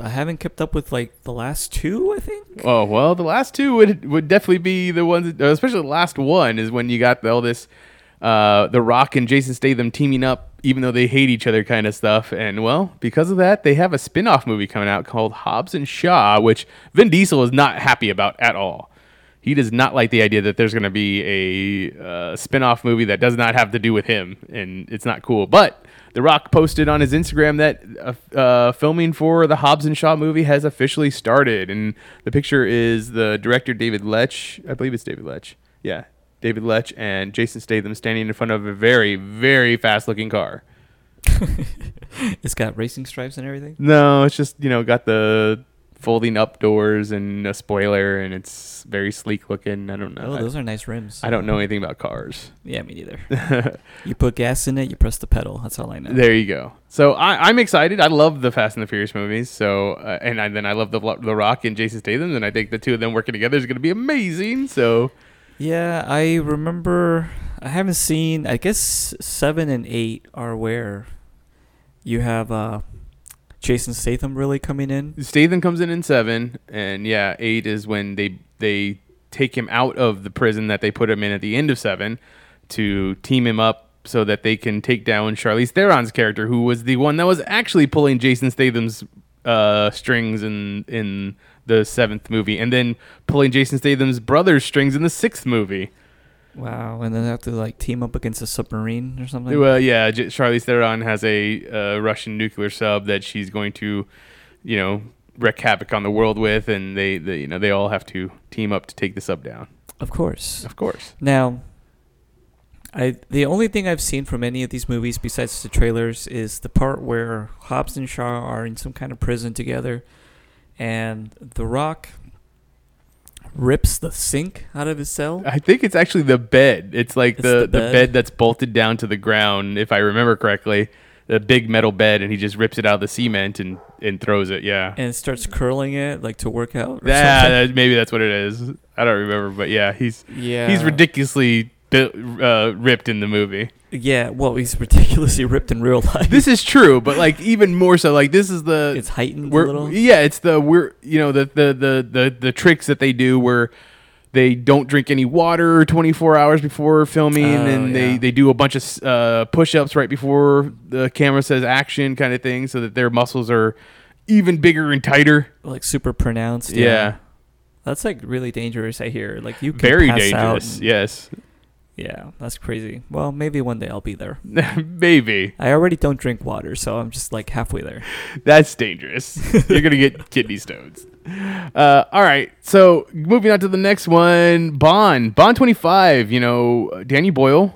I haven't kept up with like the last two. I think. Oh well, the last two would would definitely be the ones, especially the last one is when you got all this, uh, The Rock and Jason Statham teaming up, even though they hate each other, kind of stuff. And well, because of that, they have a spin-off movie coming out called Hobbs and Shaw, which Vin Diesel is not happy about at all. he does not like the idea that there's going to be a uh, spin-off movie that does not have to do with him, and it's not cool. But The Rock posted on his Instagram that uh, uh, filming for the Hobbs and Shaw movie has officially started, and the picture is the director David Leitch. I believe it's David Leitch. Yeah, David Leitch and Jason Statham standing in front of a very, very fast-looking car. [LAUGHS] It's got racing stripes and everything. No, it's just you know got the folding up doors and a spoiler, and it's very sleek looking. I don't know. Oh, I- those are nice rims. I don't know anything about cars. Yeah, me neither. [LAUGHS] you put gas in it, you press the pedal. That's all I know. There you go. So I, I'm excited. I love the Fast and the Furious movies. So uh, and I, then I love the the Rock and Jason Statham, and I think the two of them working together is going to be amazing. So Yeah, I remember. I haven't seen. I guess seven and eight are where you have uh, Jason Statham really coming in. Statham comes in in seven, and yeah, eight is when they they take him out of the prison that they put him in at the end of seven to team him up so that they can take down Charlize Theron's character, who was the one that was actually pulling Jason Statham's uh, strings in in the seventh movie, and then pulling Jason Statham's brother's strings in the sixth movie. Wow, and then they have to like team up against a submarine or something. Well, yeah, J- Charlize Theron has a uh, Russian nuclear sub that she's going to, you know, wreak havoc on the world with, and they, they, you know, they all have to team up to take the sub down. of course. Of course. Now, I the only thing I've seen from any of these movies besides the trailers is the part where Hobbs and Shaw are in some kind of prison together, and The Rock rips the sink out of his cell. I think it's actually the bed. It's like It's the, the the, bed? bed. that's bolted down to the ground, if I remember correctly. The big metal bed, and he just rips it out of the cement and, and throws it. Yeah. and starts curling it like to work out. Or Yeah, that, maybe that's what it is. I don't remember, but yeah, he's yeah, he's ridiculously uh, ripped in the movie. Yeah, well, he's ridiculously ripped in real life. This is true, but like [LAUGHS] even more so, like this is the it's heightened a little. yeah, it's the we're you know the the the the the tricks that they do where they don't drink any water 24 hours before filming Oh, and they yeah. they do a bunch of uh, push-ups right before the camera says action kind of thing so that their muscles are even bigger and tighter like super pronounced. yeah, that's like really dangerous. I hear. Like you can very dangerous yes Yeah, that's crazy. Well, maybe one day I'll be there. [LAUGHS] maybe I already don't drink water, so I'm just like halfway there. [LAUGHS] That's dangerous. You're gonna get [LAUGHS] kidney stones. Uh, all right, so moving on to the next one, Bond. Bond 25. You know, Danny Boyle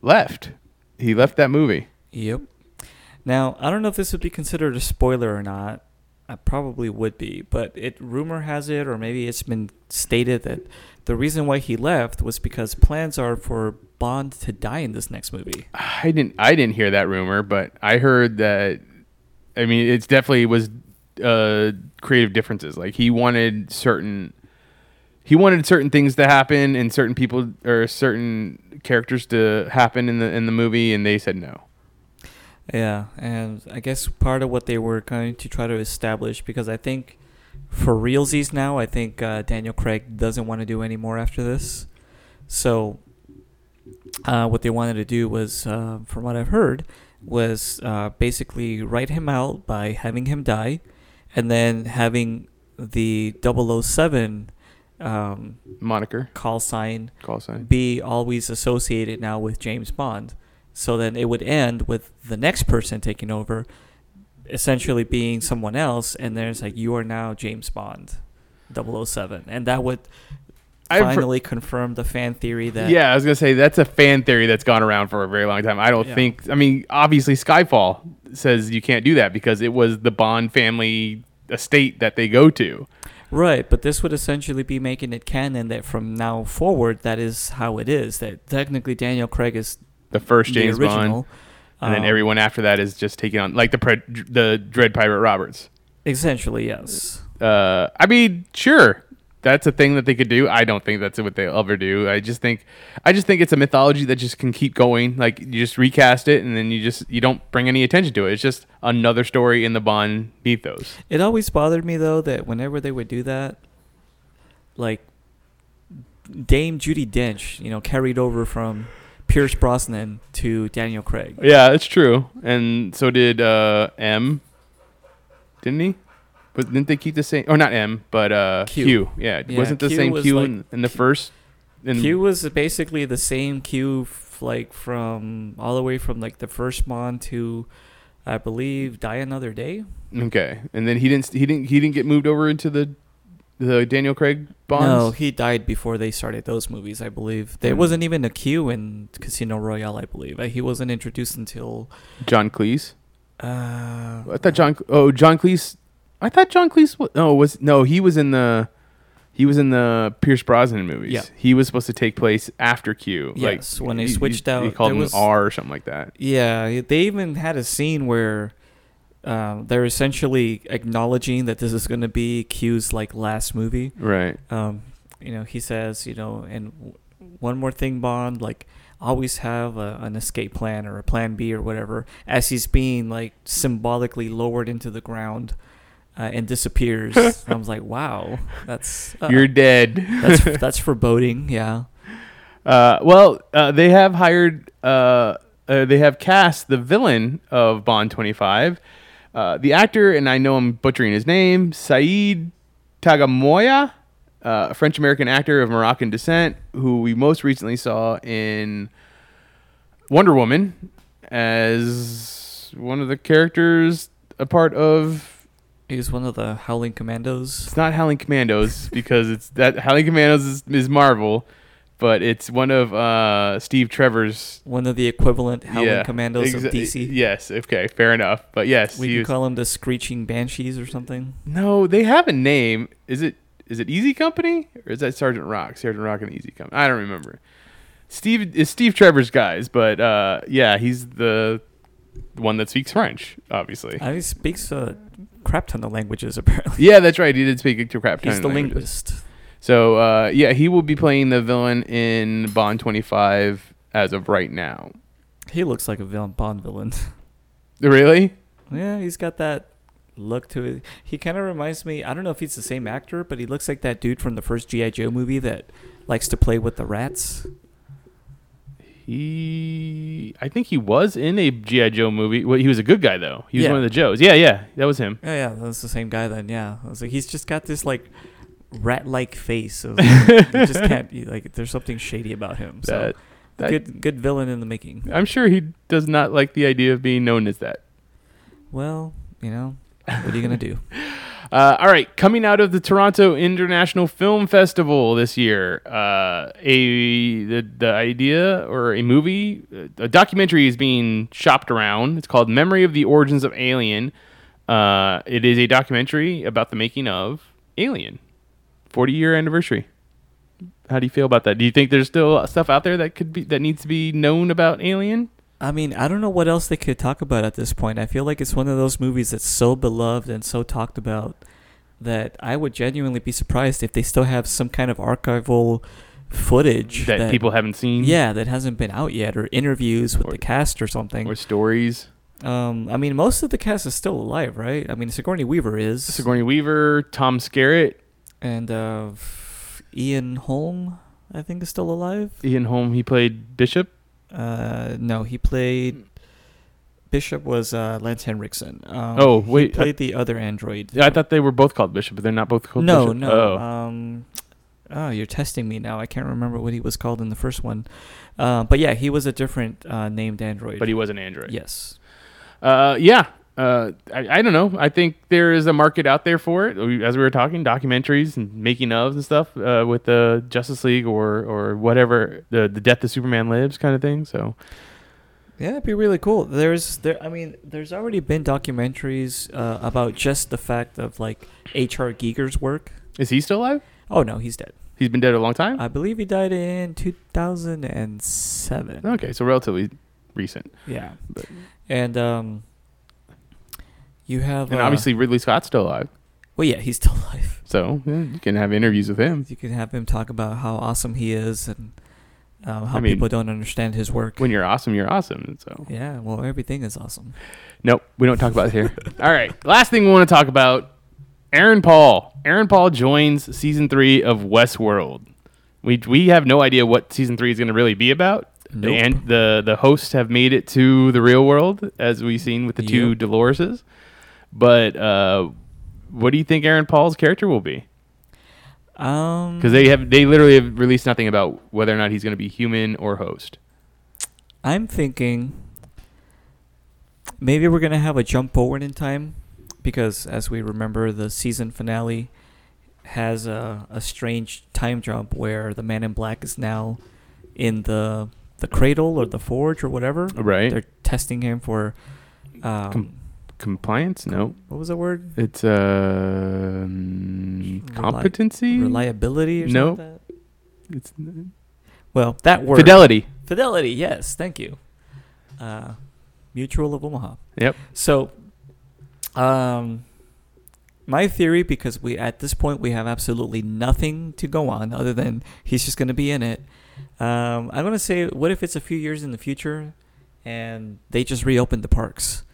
left. He left that movie. Yep. Now, I don't know if this would be considered a spoiler or not. I probably would be, but it rumor has it, or maybe it's been stated that the reason why he left was because plans are for Bond to die in this next movie. I didn't. I didn't hear that rumor, but I heard that. I mean, it's definitely was uh, creative differences. Like he wanted certain. He wanted certain things to happen and certain people or certain characters to happen in the in the movie, and they said no. Yeah, and I guess part of what they were going to try to establish, because I think for realsies now, I think uh, Daniel Craig doesn't want to do any more after this. So, uh, what they wanted to do was, uh, from what I've heard, was uh, basically write him out by having him die, and then having the 007 um, Moniker, call sign call sign. be always associated now with James Bond. So then it would end with the next person taking over, essentially being someone else, and there's like you are now James Bond, 007, and that would I've finally confirm the fan theory that yeah, I was gonna say that's a fan theory that's gone around for a very long time. I don't Yeah. think. I mean, obviously, Skyfall says you can't do that because it was the Bond family estate that they go to. right, but this would essentially be making it canon that from now forward that is how it is. That technically Daniel Craig is The first James the Bond, and then um, everyone after that is just taking on like the pre- the Dread Pirate Roberts. essentially yes. Uh, I mean, sure, that's a thing that they could do. I don't think that's what they'll ever do. I just think, I just think it's a mythology that just can keep going. Like you just recast it, and then you just you don't bring any attention to it. It's just another story in the Bond mythos. It always bothered me though that whenever they would do that, like Dame Judi Dench, you know, carried over from Pierce Brosnan to Daniel Craig. Yeah, it's true. And so did uh, M. Didn't he? But didn't they keep the same? Or not M, but uh, Q. Q. Yeah, Yeah, wasn't the Q same was Q like- in, in the first? In, Q was basically the same Q, f- like from all the way from like the first Bond to, I believe, Die Another Day. Okay, and then he didn't. He didn't. He didn't get moved over into the the Daniel Craig Bonds. No, he died before they started those movies. I believe there Hmm. wasn't even a Q in Casino Royale. I believe he wasn't introduced until. John Cleese. Uh, I thought John. Oh, John Cleese. I thought John Cleese. Was, no, was no. He was in the. He was in the Pierce Brosnan movies. Yeah. He was supposed to take place after Q. Yes, when they he- he- switched He out, called him was- R or something like that. Yeah, they even had a scene where um, they're essentially acknowledging that this is going to be Q's like last movie. Right. Um, you know, he says, you know, and w- one more thing, Bond, like always have a, an escape plan or a plan B or whatever. As he's being like symbolically lowered into the ground uh, and disappears. [LAUGHS] I was like, wow, that's uh, You're dead. that's [LAUGHS] that's foreboding. Yeah. Uh, well, uh, they have hired. Uh, uh, they have cast the villain of Bond 25. Uh, the actor, and I know I'm butchering his name, Saeed Tagamoya, uh, a French American actor of Moroccan descent, who we most recently saw in Wonder Woman as one of the characters, a part of. He's one of the Howling Commandos. It's not Howling Commandos because it's that Howling Commandos is, is Marvel, but it's one of uh, Steve Trevor's One of the equivalent Howling Yeah, Commandos of exa- DC. Yes, okay, fair enough. But yes, We can was- call them the Screeching Banshees or something. no, they have a name. Is it is it Easy Company or is that Sergeant Rock? Sergeant Rock and Easy Company. I don't remember. Steve is Steve Trevor's guys, but uh, yeah, he's the one that speaks French, obviously. Mean, he speaks a crap ton of languages [LAUGHS] apparently. yeah, that's right. He did speak to crap. ton. He's the of languages. So uh, yeah, he will be playing the villain in Bond 25 as of right now. He looks like a villain, Bond villain. [LAUGHS] Really? yeah, he's got that look to it. He kind of reminds me. I don't know if he's the same actor, but he looks like that dude from the first GI Joe movie that likes to play with the rats. He, I think he was in a GI Joe movie. Well, he was a good guy though. He was Yeah. one of the Joes. Yeah, yeah, that was him. Yeah, yeah, that's the same guy then. Yeah, I was like, he's just got this like rat-like face. Of, [LAUGHS] you just can't you, like. There's something shady about him. So That, that- good, good villain in the making. I'm sure he does not like the idea of being known as that. Well, you know, what are you gonna do? [LAUGHS] Uh, all right, coming out of the Toronto International Film Festival this year, uh, a the, the idea or a movie, a documentary is being shopped around. It's called "Memory of the Origins of Alien." Uh, it is a documentary about the making of Alien, 40 year anniversary. How do you feel about that? Do you think there's still stuff out there that could be that needs to be known about Alien? I mean, I don't know what else they could talk about at this point. I feel like it's one of those movies that's so beloved and so talked about that I would genuinely be surprised if they still have some kind of archival footage That, people haven't seen? yeah, that hasn't been out yet, or interviews with Or- the cast or something. Or stories? Um, I mean, most of the cast is still alive, right? I mean, Sigourney Weaver is, Sigourney Weaver, Tom Skerritt, and uh, Ian Holm, I think, is still alive. Ian Holm. He played Bishop. Uh, no, he played. Bishop was uh, Lance Henriksen. Um, Oh, he wait, I- played the other android. Yeah, I thought they were both called Bishop, but they're not both called no, Bishop. no. Oh. Um, oh, you're testing me now. I can't remember what he was called in the first one. Uh, but yeah, he was a different uh, named android. but he was an android. yes. Uh, yeah. Uh, I, I don't know. I think there is a market out there for it. As we were talking, documentaries and making ofs and stuff uh, with the Justice League or or whatever the the Death of Superman Lives kind of thing. So Yeah, it'd be really cool. There's there. I mean, there's already been documentaries uh, about just the fact of like H.R. Giger's work. is he still alive? Oh no, he's dead. He's been dead a long time. I believe he died in 2007. okay, so relatively recent. Yeah, But- and um, you have And uh, obviously Ridley Scott's still alive. Well, yeah, he's still [LAUGHS] alive. So yeah, you can have interviews with him. You can have him talk about how awesome he is and uh, how I mean- people don't understand his work. When you're awesome, you're awesome. So yeah, well, everything is awesome. Nope, we don't talk about it here. [LAUGHS] All right, last thing we want to talk about: Aaron Paul. Aaron Paul joins season three of Westworld. We we have no idea what season three is going to really be about. Nope. And the the hosts have made it to the real world, as we've seen with the two Doloreses. But uh, what do you think Aaron Paul's character will be? Um, Because they have they literally have released nothing about whether or not he's going to be human or host. I'm thinking maybe we're gonna have a jump forward in time because, as we remember, the season finale has a, a strange time jump where the Man in Black is now in the the cradle or the forge or whatever. Right. They're testing him for um, Com- Compliance? No. what was the word? It's uh, Reli- competency. Reliability no. Nope. like? It's Well, that word. fidelity. Fidelity. Yes, thank you. Uh, Mutual of Omaha. Yep. So, um, my theory, because we at this point we have absolutely nothing to go on other than he's just going to be in it. Um, I'm going to say, what if it's a few years in the future, and they just reopened the parks?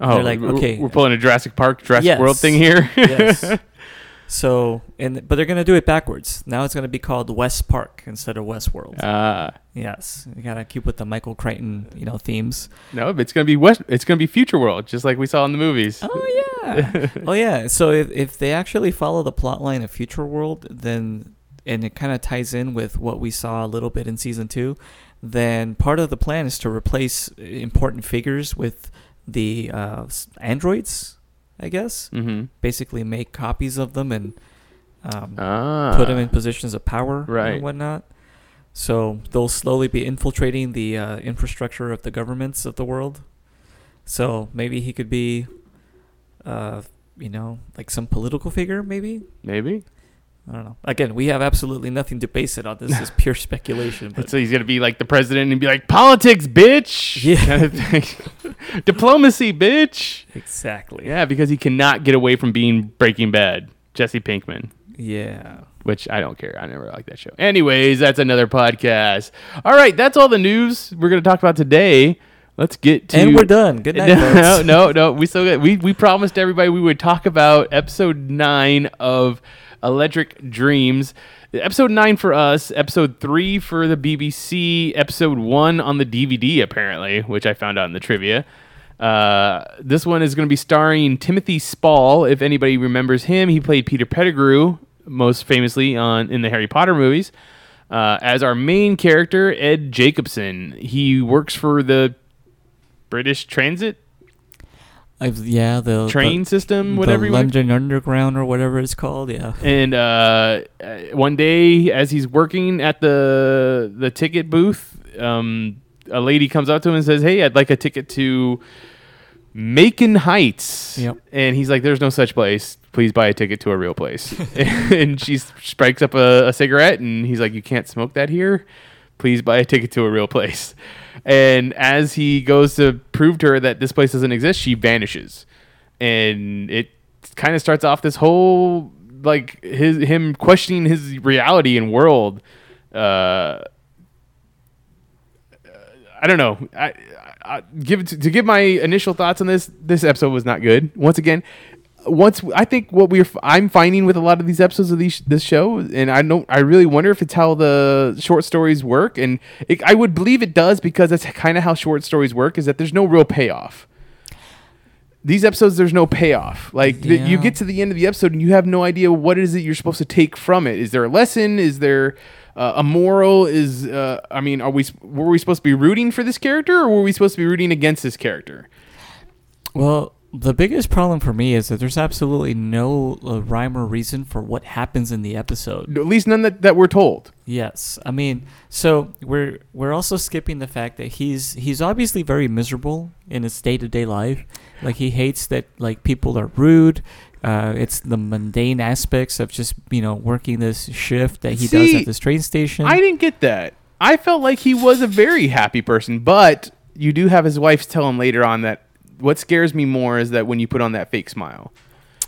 Oh, They're like, we're- okay. we're pulling a Jurassic Park, Jurassic Yes. World thing here. [LAUGHS] Yes. [LAUGHS] so, and but they're going to do it backwards. Now it's going to be called West Park instead of West World. Ah, yes, you got to keep with the Michael Crichton, you know, themes. no, it's gonna be West. It's gonna be Future World, just like we saw in the movies. Oh yeah. [LAUGHS] oh yeah. So if if they actually follow the plot line of Future World, then and it kind of ties in with what we saw a little bit in season two, then part of the plan is to replace important figures with the uh, androids, I guess. Mm-hmm. Basically, make copies of them and um, Ah, put them in positions of power Right. and whatnot. So they'll slowly be infiltrating the uh, infrastructure of the governments of the world. So maybe he could be, uh, you know, like some political figure. Maybe maybe. I don't know. Again, we have absolutely nothing to base it on. This is pure speculation. [LAUGHS] But So he's gonna be like the president and be like, "Politics, bitch." Yeah. Kind of thing. [LAUGHS] Diplomacy, bitch. exactly. Yeah, because he cannot get away from being Breaking Bad. Jesse Pinkman. Yeah. which I don't care. I never liked that show. Anyways, that's another podcast. All right, that's all the news we're going to talk about today. Let's get to And we're done. Good night. [LAUGHS] no, folks. no, no. We still got, we we promised everybody we would talk about episode nine of Electric Dreams. Episode nine for us, episode three for the BBC, episode one on the DVD apparently, which I found out in the trivia. Uh, this one is going to be starring Timothy Spall. If anybody remembers him, he played Peter Pettigrew most famously on in the Harry Potter movies. Uh, as our main character, Ed Jacobson, he works for the British Transit I've, yeah. The train the, system, the whatever. you want- London Underground or whatever it's called. Yeah. And uh, uh, one day, as he's working at the the ticket booth, um, a lady comes up to him and says, "Hey, I'd like a ticket to Macon Heights." Yep. And he's like, "There's no such place. Please buy a ticket to a real place." [LAUGHS] [LAUGHS] and she strikes up a, a cigarette, and he's like, "You can't smoke that here. Please buy a ticket to a real place." And as he goes to prove to her that this place doesn't exist, she vanishes, and it kind of starts off this whole like his him questioning his reality and world. Uh, I don't know. I, I, I give to, to give my initial thoughts on this. This episode was not good. Once again, once I think what we're I'm finding with a lot of these episodes of these this show, and I don't. I really wonder if it's how the short stories work, and it, I would believe it does because that's kind of how short stories work. Is that there's no real payoff. These episodes, there's no payoff. Like th- you get to the end of the episode and you have no idea what is it you're supposed to take from it. Is there a lesson? Is there uh, a moral? Is uh, I mean, are we were we supposed to be rooting for this character or were we supposed to be rooting against this character? Well, the biggest problem for me is that there's absolutely no uh, rhyme or reason for what happens in the episode. At least none that, that we're told. Yes, I mean, so we're we're also skipping the fact that he's he's obviously very miserable in his day to day life. Like he hates that like people are rude. Uh, it's the mundane aspects of just you know working this shift that he does at this train station. I didn't get that. I felt like he was a very happy person, but you do have his wife tell him later on that what scares me more is that when you put on that fake smile.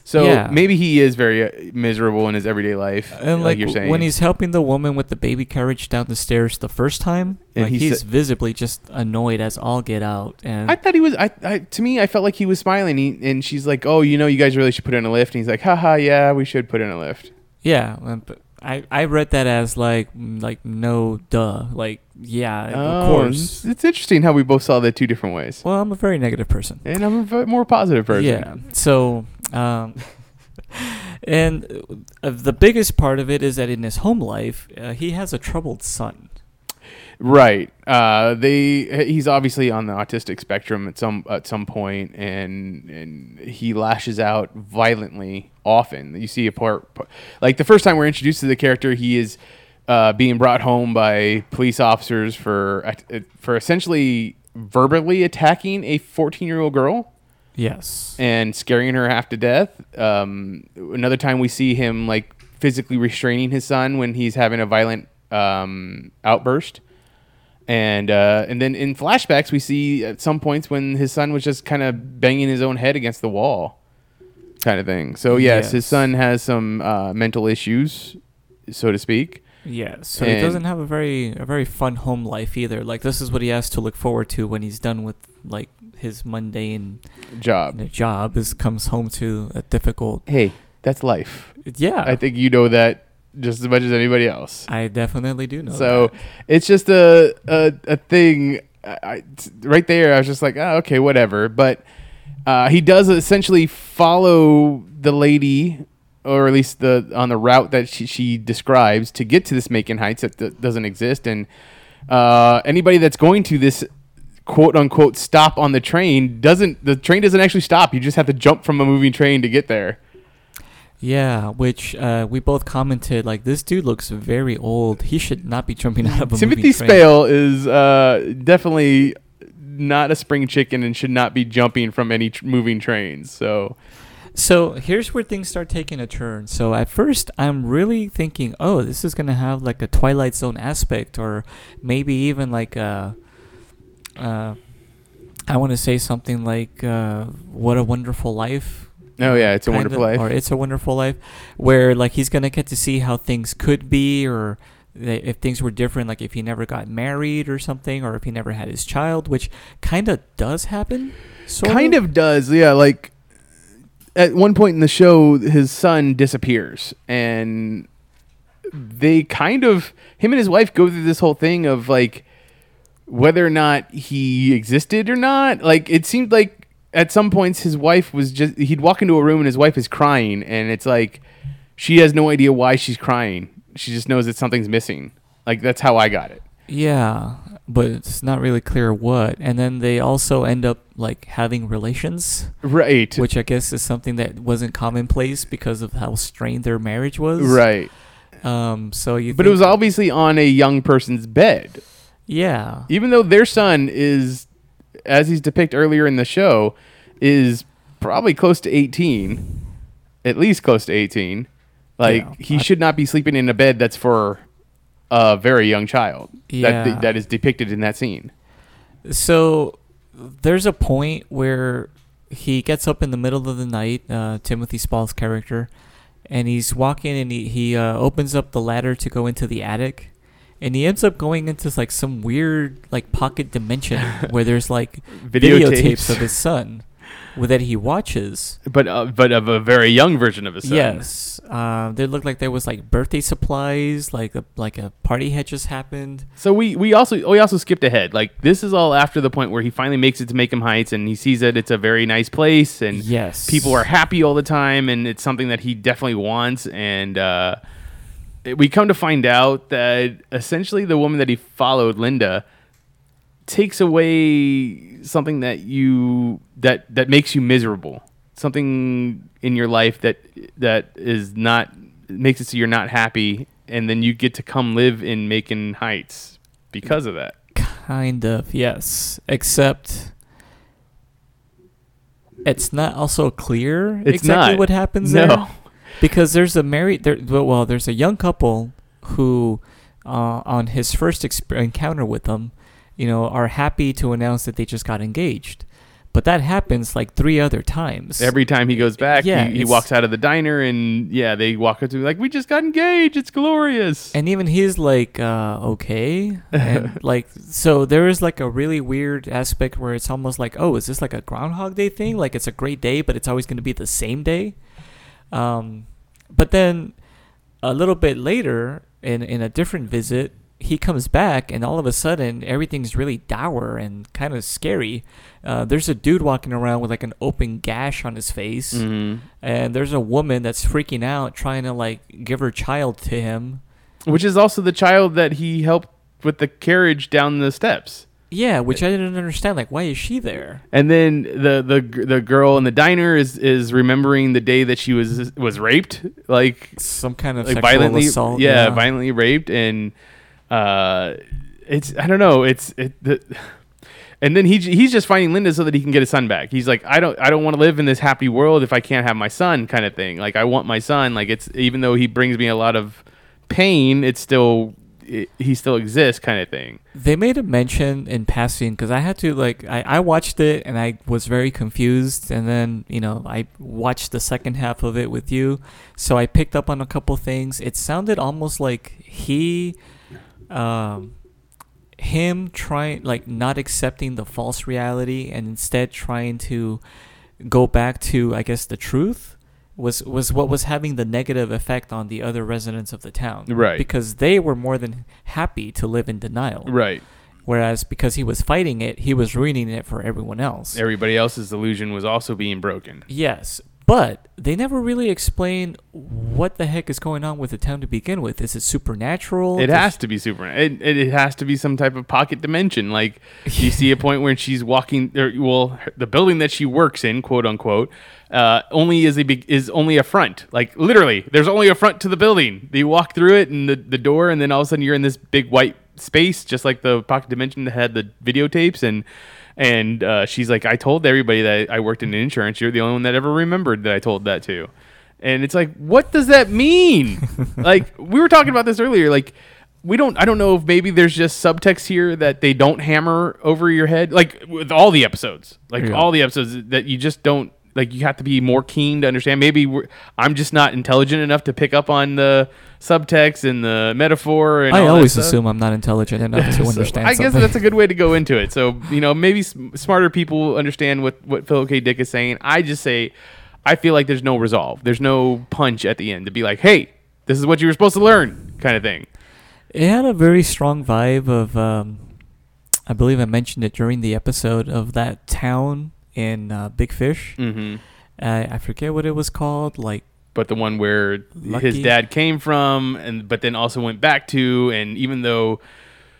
So Yeah. maybe he is very uh, miserable in his everyday life, and like, you're saying. when he's helping the woman with the baby carriage down the stairs the first time, And like he he's sa- visibly just annoyed as all get out. And I thought he was. I, I to me, I felt like he was smiling. He, and she's like, "Oh, you know, you guys really should put in a lift." And he's like, "Haha, yeah, we should put in a lift." Yeah, but I I read that as like like no duh like yeah of Oh, course. it's, interesting how we both saw that two different ways. Well, I'm a very negative person. And I'm a more positive person. Yeah. So um, [LAUGHS] and uh, the biggest part of it is that in his home life, uh, he has a troubled son. Right. Uh, they he's obviously on the autistic spectrum at some at some point, and and he lashes out violently often. You see a part like the first time we're introduced to the character, he is uh, being brought home by police officers for for essentially verbally attacking a 14 year old girl. Yes. And scaring her half to death. Um, another time we see him like physically restraining his son when he's having a violent um, outburst and uh, and then in flashbacks we see at some points when his son was just kind of banging his own head against the wall, kind of thing. So yes, Yes. his son has some uh, mental issues, so to speak. Yes. So he And- doesn't have a very a very fun home life either. Like this is what he has to look forward to when he's done with like his mundane Job. The job. Is comes home to a difficult. Hey, that's life. Yeah. I think you know that just as much as anybody else. I definitely do know. So that. it's just a a, a thing. I, I- right there, I was just like, oh, okay, whatever. But uh, he does essentially follow the lady, or at least the on the route that she, she describes to get to this Macon Heights that, that doesn't exist. And uh, anybody that's going to this quote unquote stop on the train doesn't. The train doesn't actually stop. You just have to jump from a moving train to get there. Yeah, which uh, we both commented like this dude looks very old. He should not be jumping out of a Timothy. Spall is uh, definitely not a spring chicken and should not be jumping from any tr- moving trains. So So here's where things start taking a turn. So at first, I'm really thinking, oh, this is gonna have like a Twilight Zone aspect, or maybe even like a, uh, I want to say something like, uh, "What a Wonderful Life." Oh, yeah, It's a Wonderful of, Life. or "It's a Wonderful Life," where like he's gonna get to see how things could be, or if things were different, like if he never got married or something, or if he never had his child, which kind of does happen. Kind of does, yeah. Like at one point in the show, his son disappears, and they kind of him and his wife go through this whole thing of like whether or not he existed or not. Like it seemed like at some points his wife was just he'd walk into a room and his wife is crying, and it's like she has no idea why she's crying. She just knows that something's missing. Like that's how I got it. Yeah, but it's not really clear what. And then they also end up like having relations, Right. which I guess is something that wasn't commonplace because of how strained their marriage was. right. Um. So you. But it was obviously on a young person's bed. Yeah. even though their son is as he's depicted earlier in the show is probably close to 18 at least close to 18 like Yeah, he I- should not be sleeping in a bed that's for a very young child Yeah. that that is depicted in that scene So there's a point where he gets up in the middle of the night, uh, Timothy Spall's character, and he's walking and he, he uh, opens up the ladder to go into the attic. And he ends up going into like some weird like pocket dimension [LAUGHS] where there's like Videotapes. videotapes of his son that he watches. but uh, but of a very young version of his son Yes, uh, they looked like there was like birthday supplies, like a like a party had just happened. So we we also we also skipped ahead. Like this is all after the point where he finally makes it to Macon Heights and he sees that it's a very nice place and Yes, people are happy all the time and it's something that he definitely wants and uh, we come to find out that essentially the woman that he followed linda takes away something that you that that makes you miserable something in your life that that is not makes it so you're not happy and then you get to come live in macon heights because of that Kind of, yes. Except it's not also clear It's exactly not. what happens No. there. Because there's a married there well, there's a young couple who uh, on his first exp- encounter with them, you know, are happy to announce that they just got engaged. But that happens like three other times. every time he goes back Yeah, he, he walks out of the diner and yeah they walk up to me like we just got engaged. It's glorious. And even he's like uh okay. And [LAUGHS] like so there is like a really weird aspect where it's almost like oh is this like a groundhog day thing? Like it's a great day but it's always going to be the same day um but then a little bit later in in a different visit he comes back, and all of a sudden, everything's really dour and kind of scary. Uh, there's a dude walking around with like an open gash on his face, Mhm. and there's a woman that's freaking out, trying to like give her child to him. Which is also the child that he helped with the carriage down the steps. Yeah, which I didn't understand. Like, why is she there? And then the the the girl in the diner is is remembering the day that she was was raped, like Some kind of like violently, assault. yeah, violently raped, and uh, it's I don't know, it's it. The, and then he he's just finding Linda so that he can get his son back. He's like, I don't I don't want to live in this happy world if I can't have my son, kind of thing. Like I want my son. Like it's even though he brings me a lot of pain, it's still it, he still exists, kind of thing. They made a mention in passing because I had to like I, I watched it and I was very confused and then you know I watched the second half of it with you, so I picked up on a couple things. It sounded almost like he, um, him trying like not accepting the false reality and instead trying to go back to I guess the truth was was what was having the negative effect on the other residents of the town. Right. Because they were more than happy to live in denial. Right. Whereas because he was fighting it, he was ruining it for everyone else. Everybody else's illusion was also being broken. Yes. But they never really explain what the heck is going on with the town to begin with. Is it supernatural? It has to be supernatural. It, it, has to be some type of pocket dimension. Like [LAUGHS] you see a point where she's walking. Or, well, the building that she works in, quote unquote, uh, only is a big, is only a front. Like literally, there's only a front to the building. You walk through it and the the door, and then all of a sudden you're in this big white space, just like the pocket dimension that had the videotapes and. And uh, she's like, I told everybody that I worked in insurance. You're the only one that ever remembered that I told that to. And it's like, what does that mean? [LAUGHS] like we were talking about this earlier. Like we don't. I don't know if maybe there's just subtext here that they don't hammer over your head. Like with all the episodes, like Yeah. all the episodes that you just don't. Like you have to be more keen to understand. Maybe we're, I'm just not intelligent enough to pick up on the subtext and the metaphor. And I always assume I'm not intelligent enough to [LAUGHS] So, understand I guess something. that's a good way to go into it. So you know, maybe smarter people understand what what Philip K. Dick is saying. I just say, I feel like there's no resolve. There's no punch at the end to be like, hey, this is what you were supposed to learn, kind of thing. It had a very strong vibe of, um, I believe I mentioned it during the episode of that town in uh, Big Fish. Mm-hmm. Uh, I forget what it was called. Like, But the one where his dad came from, and but then also went back to, and even though.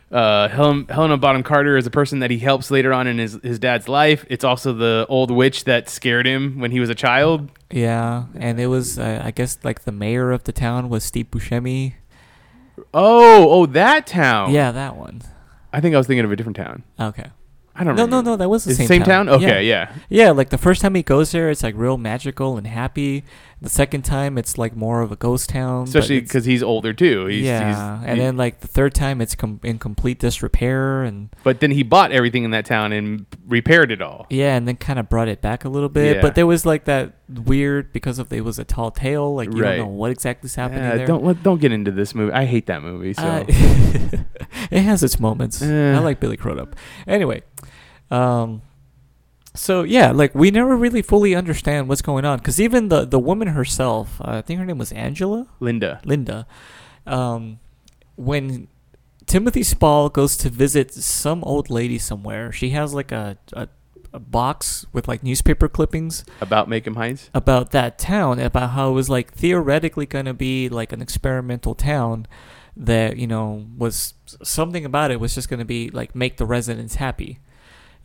Uh, Helen, Helena Bonham Carter is a person that he helps later on in his, his dad's life. It's also the old witch that scared him when he was a child. yeah, and it was, uh, I guess, like the mayor of the town was Steve Buscemi. Oh, oh, that town. Yeah, that one. I think I was thinking of a different town. Okay. I don't know. No, remember. no, no, that was the It's same, same town. Okay, yeah. yeah. Yeah, like the first time he goes there, it's like real magical and happy. The second time, it's like more of a ghost town. Especially because he's older too. He's, yeah, he's- and he- then like the third time, it's com- in complete disrepair, and but then he bought everything in that town and repaired it all. yeah, and then kind of brought it back a little bit. Yeah. But there was like that weird because of it was a tall tale, like you Right. don't know what exactly is happening Yeah, there. don't let- don't get into this movie. I hate that movie. So Uh, [LAUGHS] it has its moments. Eh. I like Billy Crudup. Anyway, um, so yeah, like we never really fully understand what's going on because even the the woman herself, uh, I think her name was Angela, Linda. Linda, um, when Timothy Spall goes to visit some old lady somewhere, she has like a, a a box with like newspaper clippings About Macon Heights. about that town, about how it was like theoretically going to be like an experimental town that, you know, was something about it was just going to be like make the residents happy.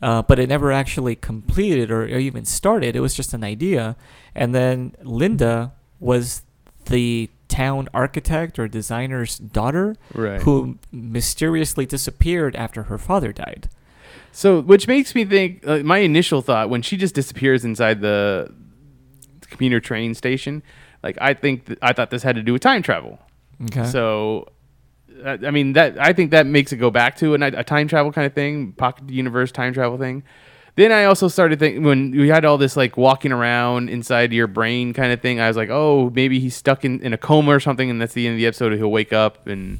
Uh, but it never actually completed or, or even started. It was just an idea. And then Linda was the town architect or designer's daughter Right. who mysteriously disappeared after her father died. So, which makes me think. Uh, my initial thought when she just disappears inside the commuter train station, like I think th- I thought this had to do with time travel. Okay. So, I mean that I think that makes it go back to a time travel kind of thing, pocket universe time travel thing. Then I also started thinking when we had all this like walking around inside your brain kind of thing. I was like, oh, maybe he's stuck in, in a coma or something, and that's the end of the episode. He'll wake up and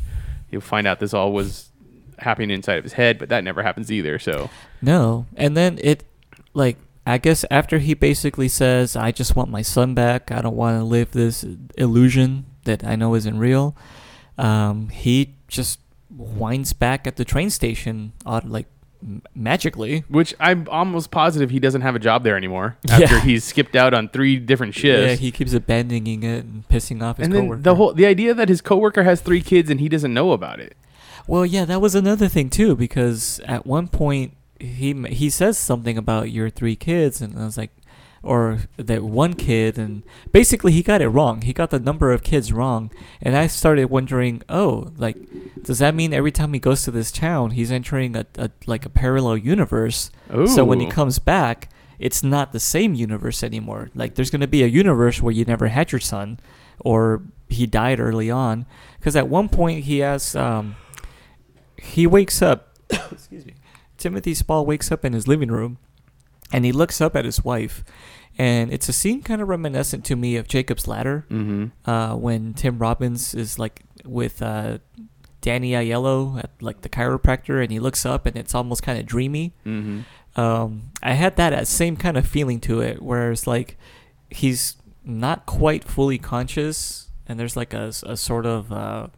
he'll find out this all was happening inside of his head, but that never happens either. So No. And then it, like, I guess after he basically says, I just want my son back, I don't want to live this illusion that I know isn't real, um, he just winds back at the train station, like magically. Which I'm almost positive he doesn't have a job there anymore [LAUGHS] after Yeah. he's skipped out on three different shifts. Yeah, he keeps abandoning it and pissing off his and then coworker. the whole the idea that his coworker has three kids and he doesn't know about it. Well, yeah, that was another thing too because at one point he he says something about your three kids and I was like or that one kid and basically he got it wrong. He got the number of kids wrong and I started wondering, "Oh, like does that mean every time he goes to this town, he's entering a, a like a parallel universe?" So when he comes back, it's not the same universe anymore. Like there's going to be a universe where you never had your son or he died early on because at one point he has um he wakes up [COUGHS] excuse me timothy spall wakes up in his living room and he looks up at his wife and it's a scene kind of reminiscent to me of jacob's ladder Mm-hmm. uh, when tim robbins is like with uh, danny aiello at like the chiropractor and he looks up and it's almost kind of dreamy Mm-hmm. um, I had that uh, same kind of feeling to it, where it's like he's not quite fully conscious, and there's like a sort of uh,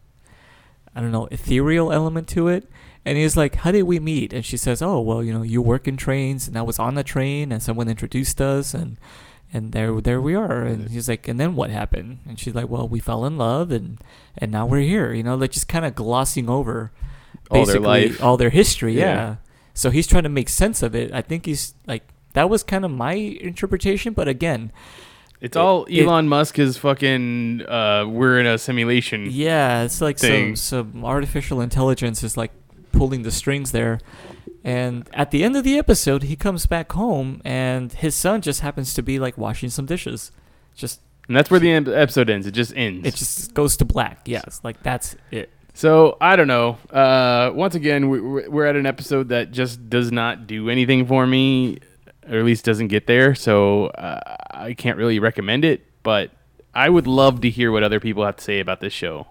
I don't know ethereal element to it. And he's like, "How did we meet?" And she says, "Oh, well, you know, you work in trains, and I was on the train, and someone introduced us, and and there there we are." And he's like, "And then what happened?" And she's like, "Well, we fell in love, and and now we're here." You know, like just kind of glossing over All their basically life. all their history. Yeah. yeah. So he's trying to make sense of it. I think he's like that was kind of my interpretation, but again, It's It- all it- Elon Musk is fucking. Uh, we're in a simulation. yeah, it's like Thing. some some artificial intelligence is like pulling the strings there. And at the end of the episode, he comes back home and his son just happens to be like washing some dishes. Just And that's where the episode ends. It just ends. it just goes to black. Yes, like that's it. So I don't know. Uh, once again, we- we're, we're at an episode that just does not do anything for me, or at least doesn't get there. So uh, I can't really recommend it. But I would love to hear what other people have to say about this show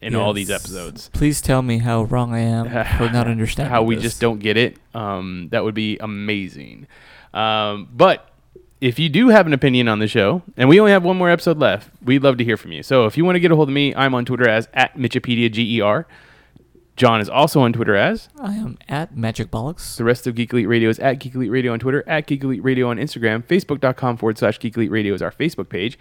in all these episodes. Please tell me how wrong I am for not [LAUGHS] understanding how we this. just don't get it. Um, that would be amazing. Um, but if you do have an opinion on the show, and we only have one more episode left, we'd love to hear from you. So if you want to get a hold of me, I'm on Twitter as at Mitchipedia G-E-R. John is also on Twitter as. I am at Magic Bollocks. The rest of Geek Elite Radio is at Geek Elite Radio on Twitter, at Geek Elite Radio on Instagram, Facebook.com forward slash Geek Elite Radio is our Facebook page,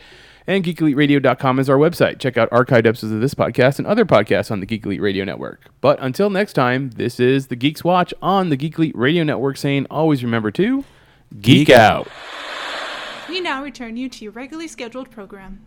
and GeekEliteRadio.com is our website. Check out archived episodes of this podcast and other podcasts on the Geek Elite Radio Network. But until next time, this is the Geeks Watch on the Geek Elite Radio Network saying always remember to geek, Geek out. We now return you to your regularly scheduled program.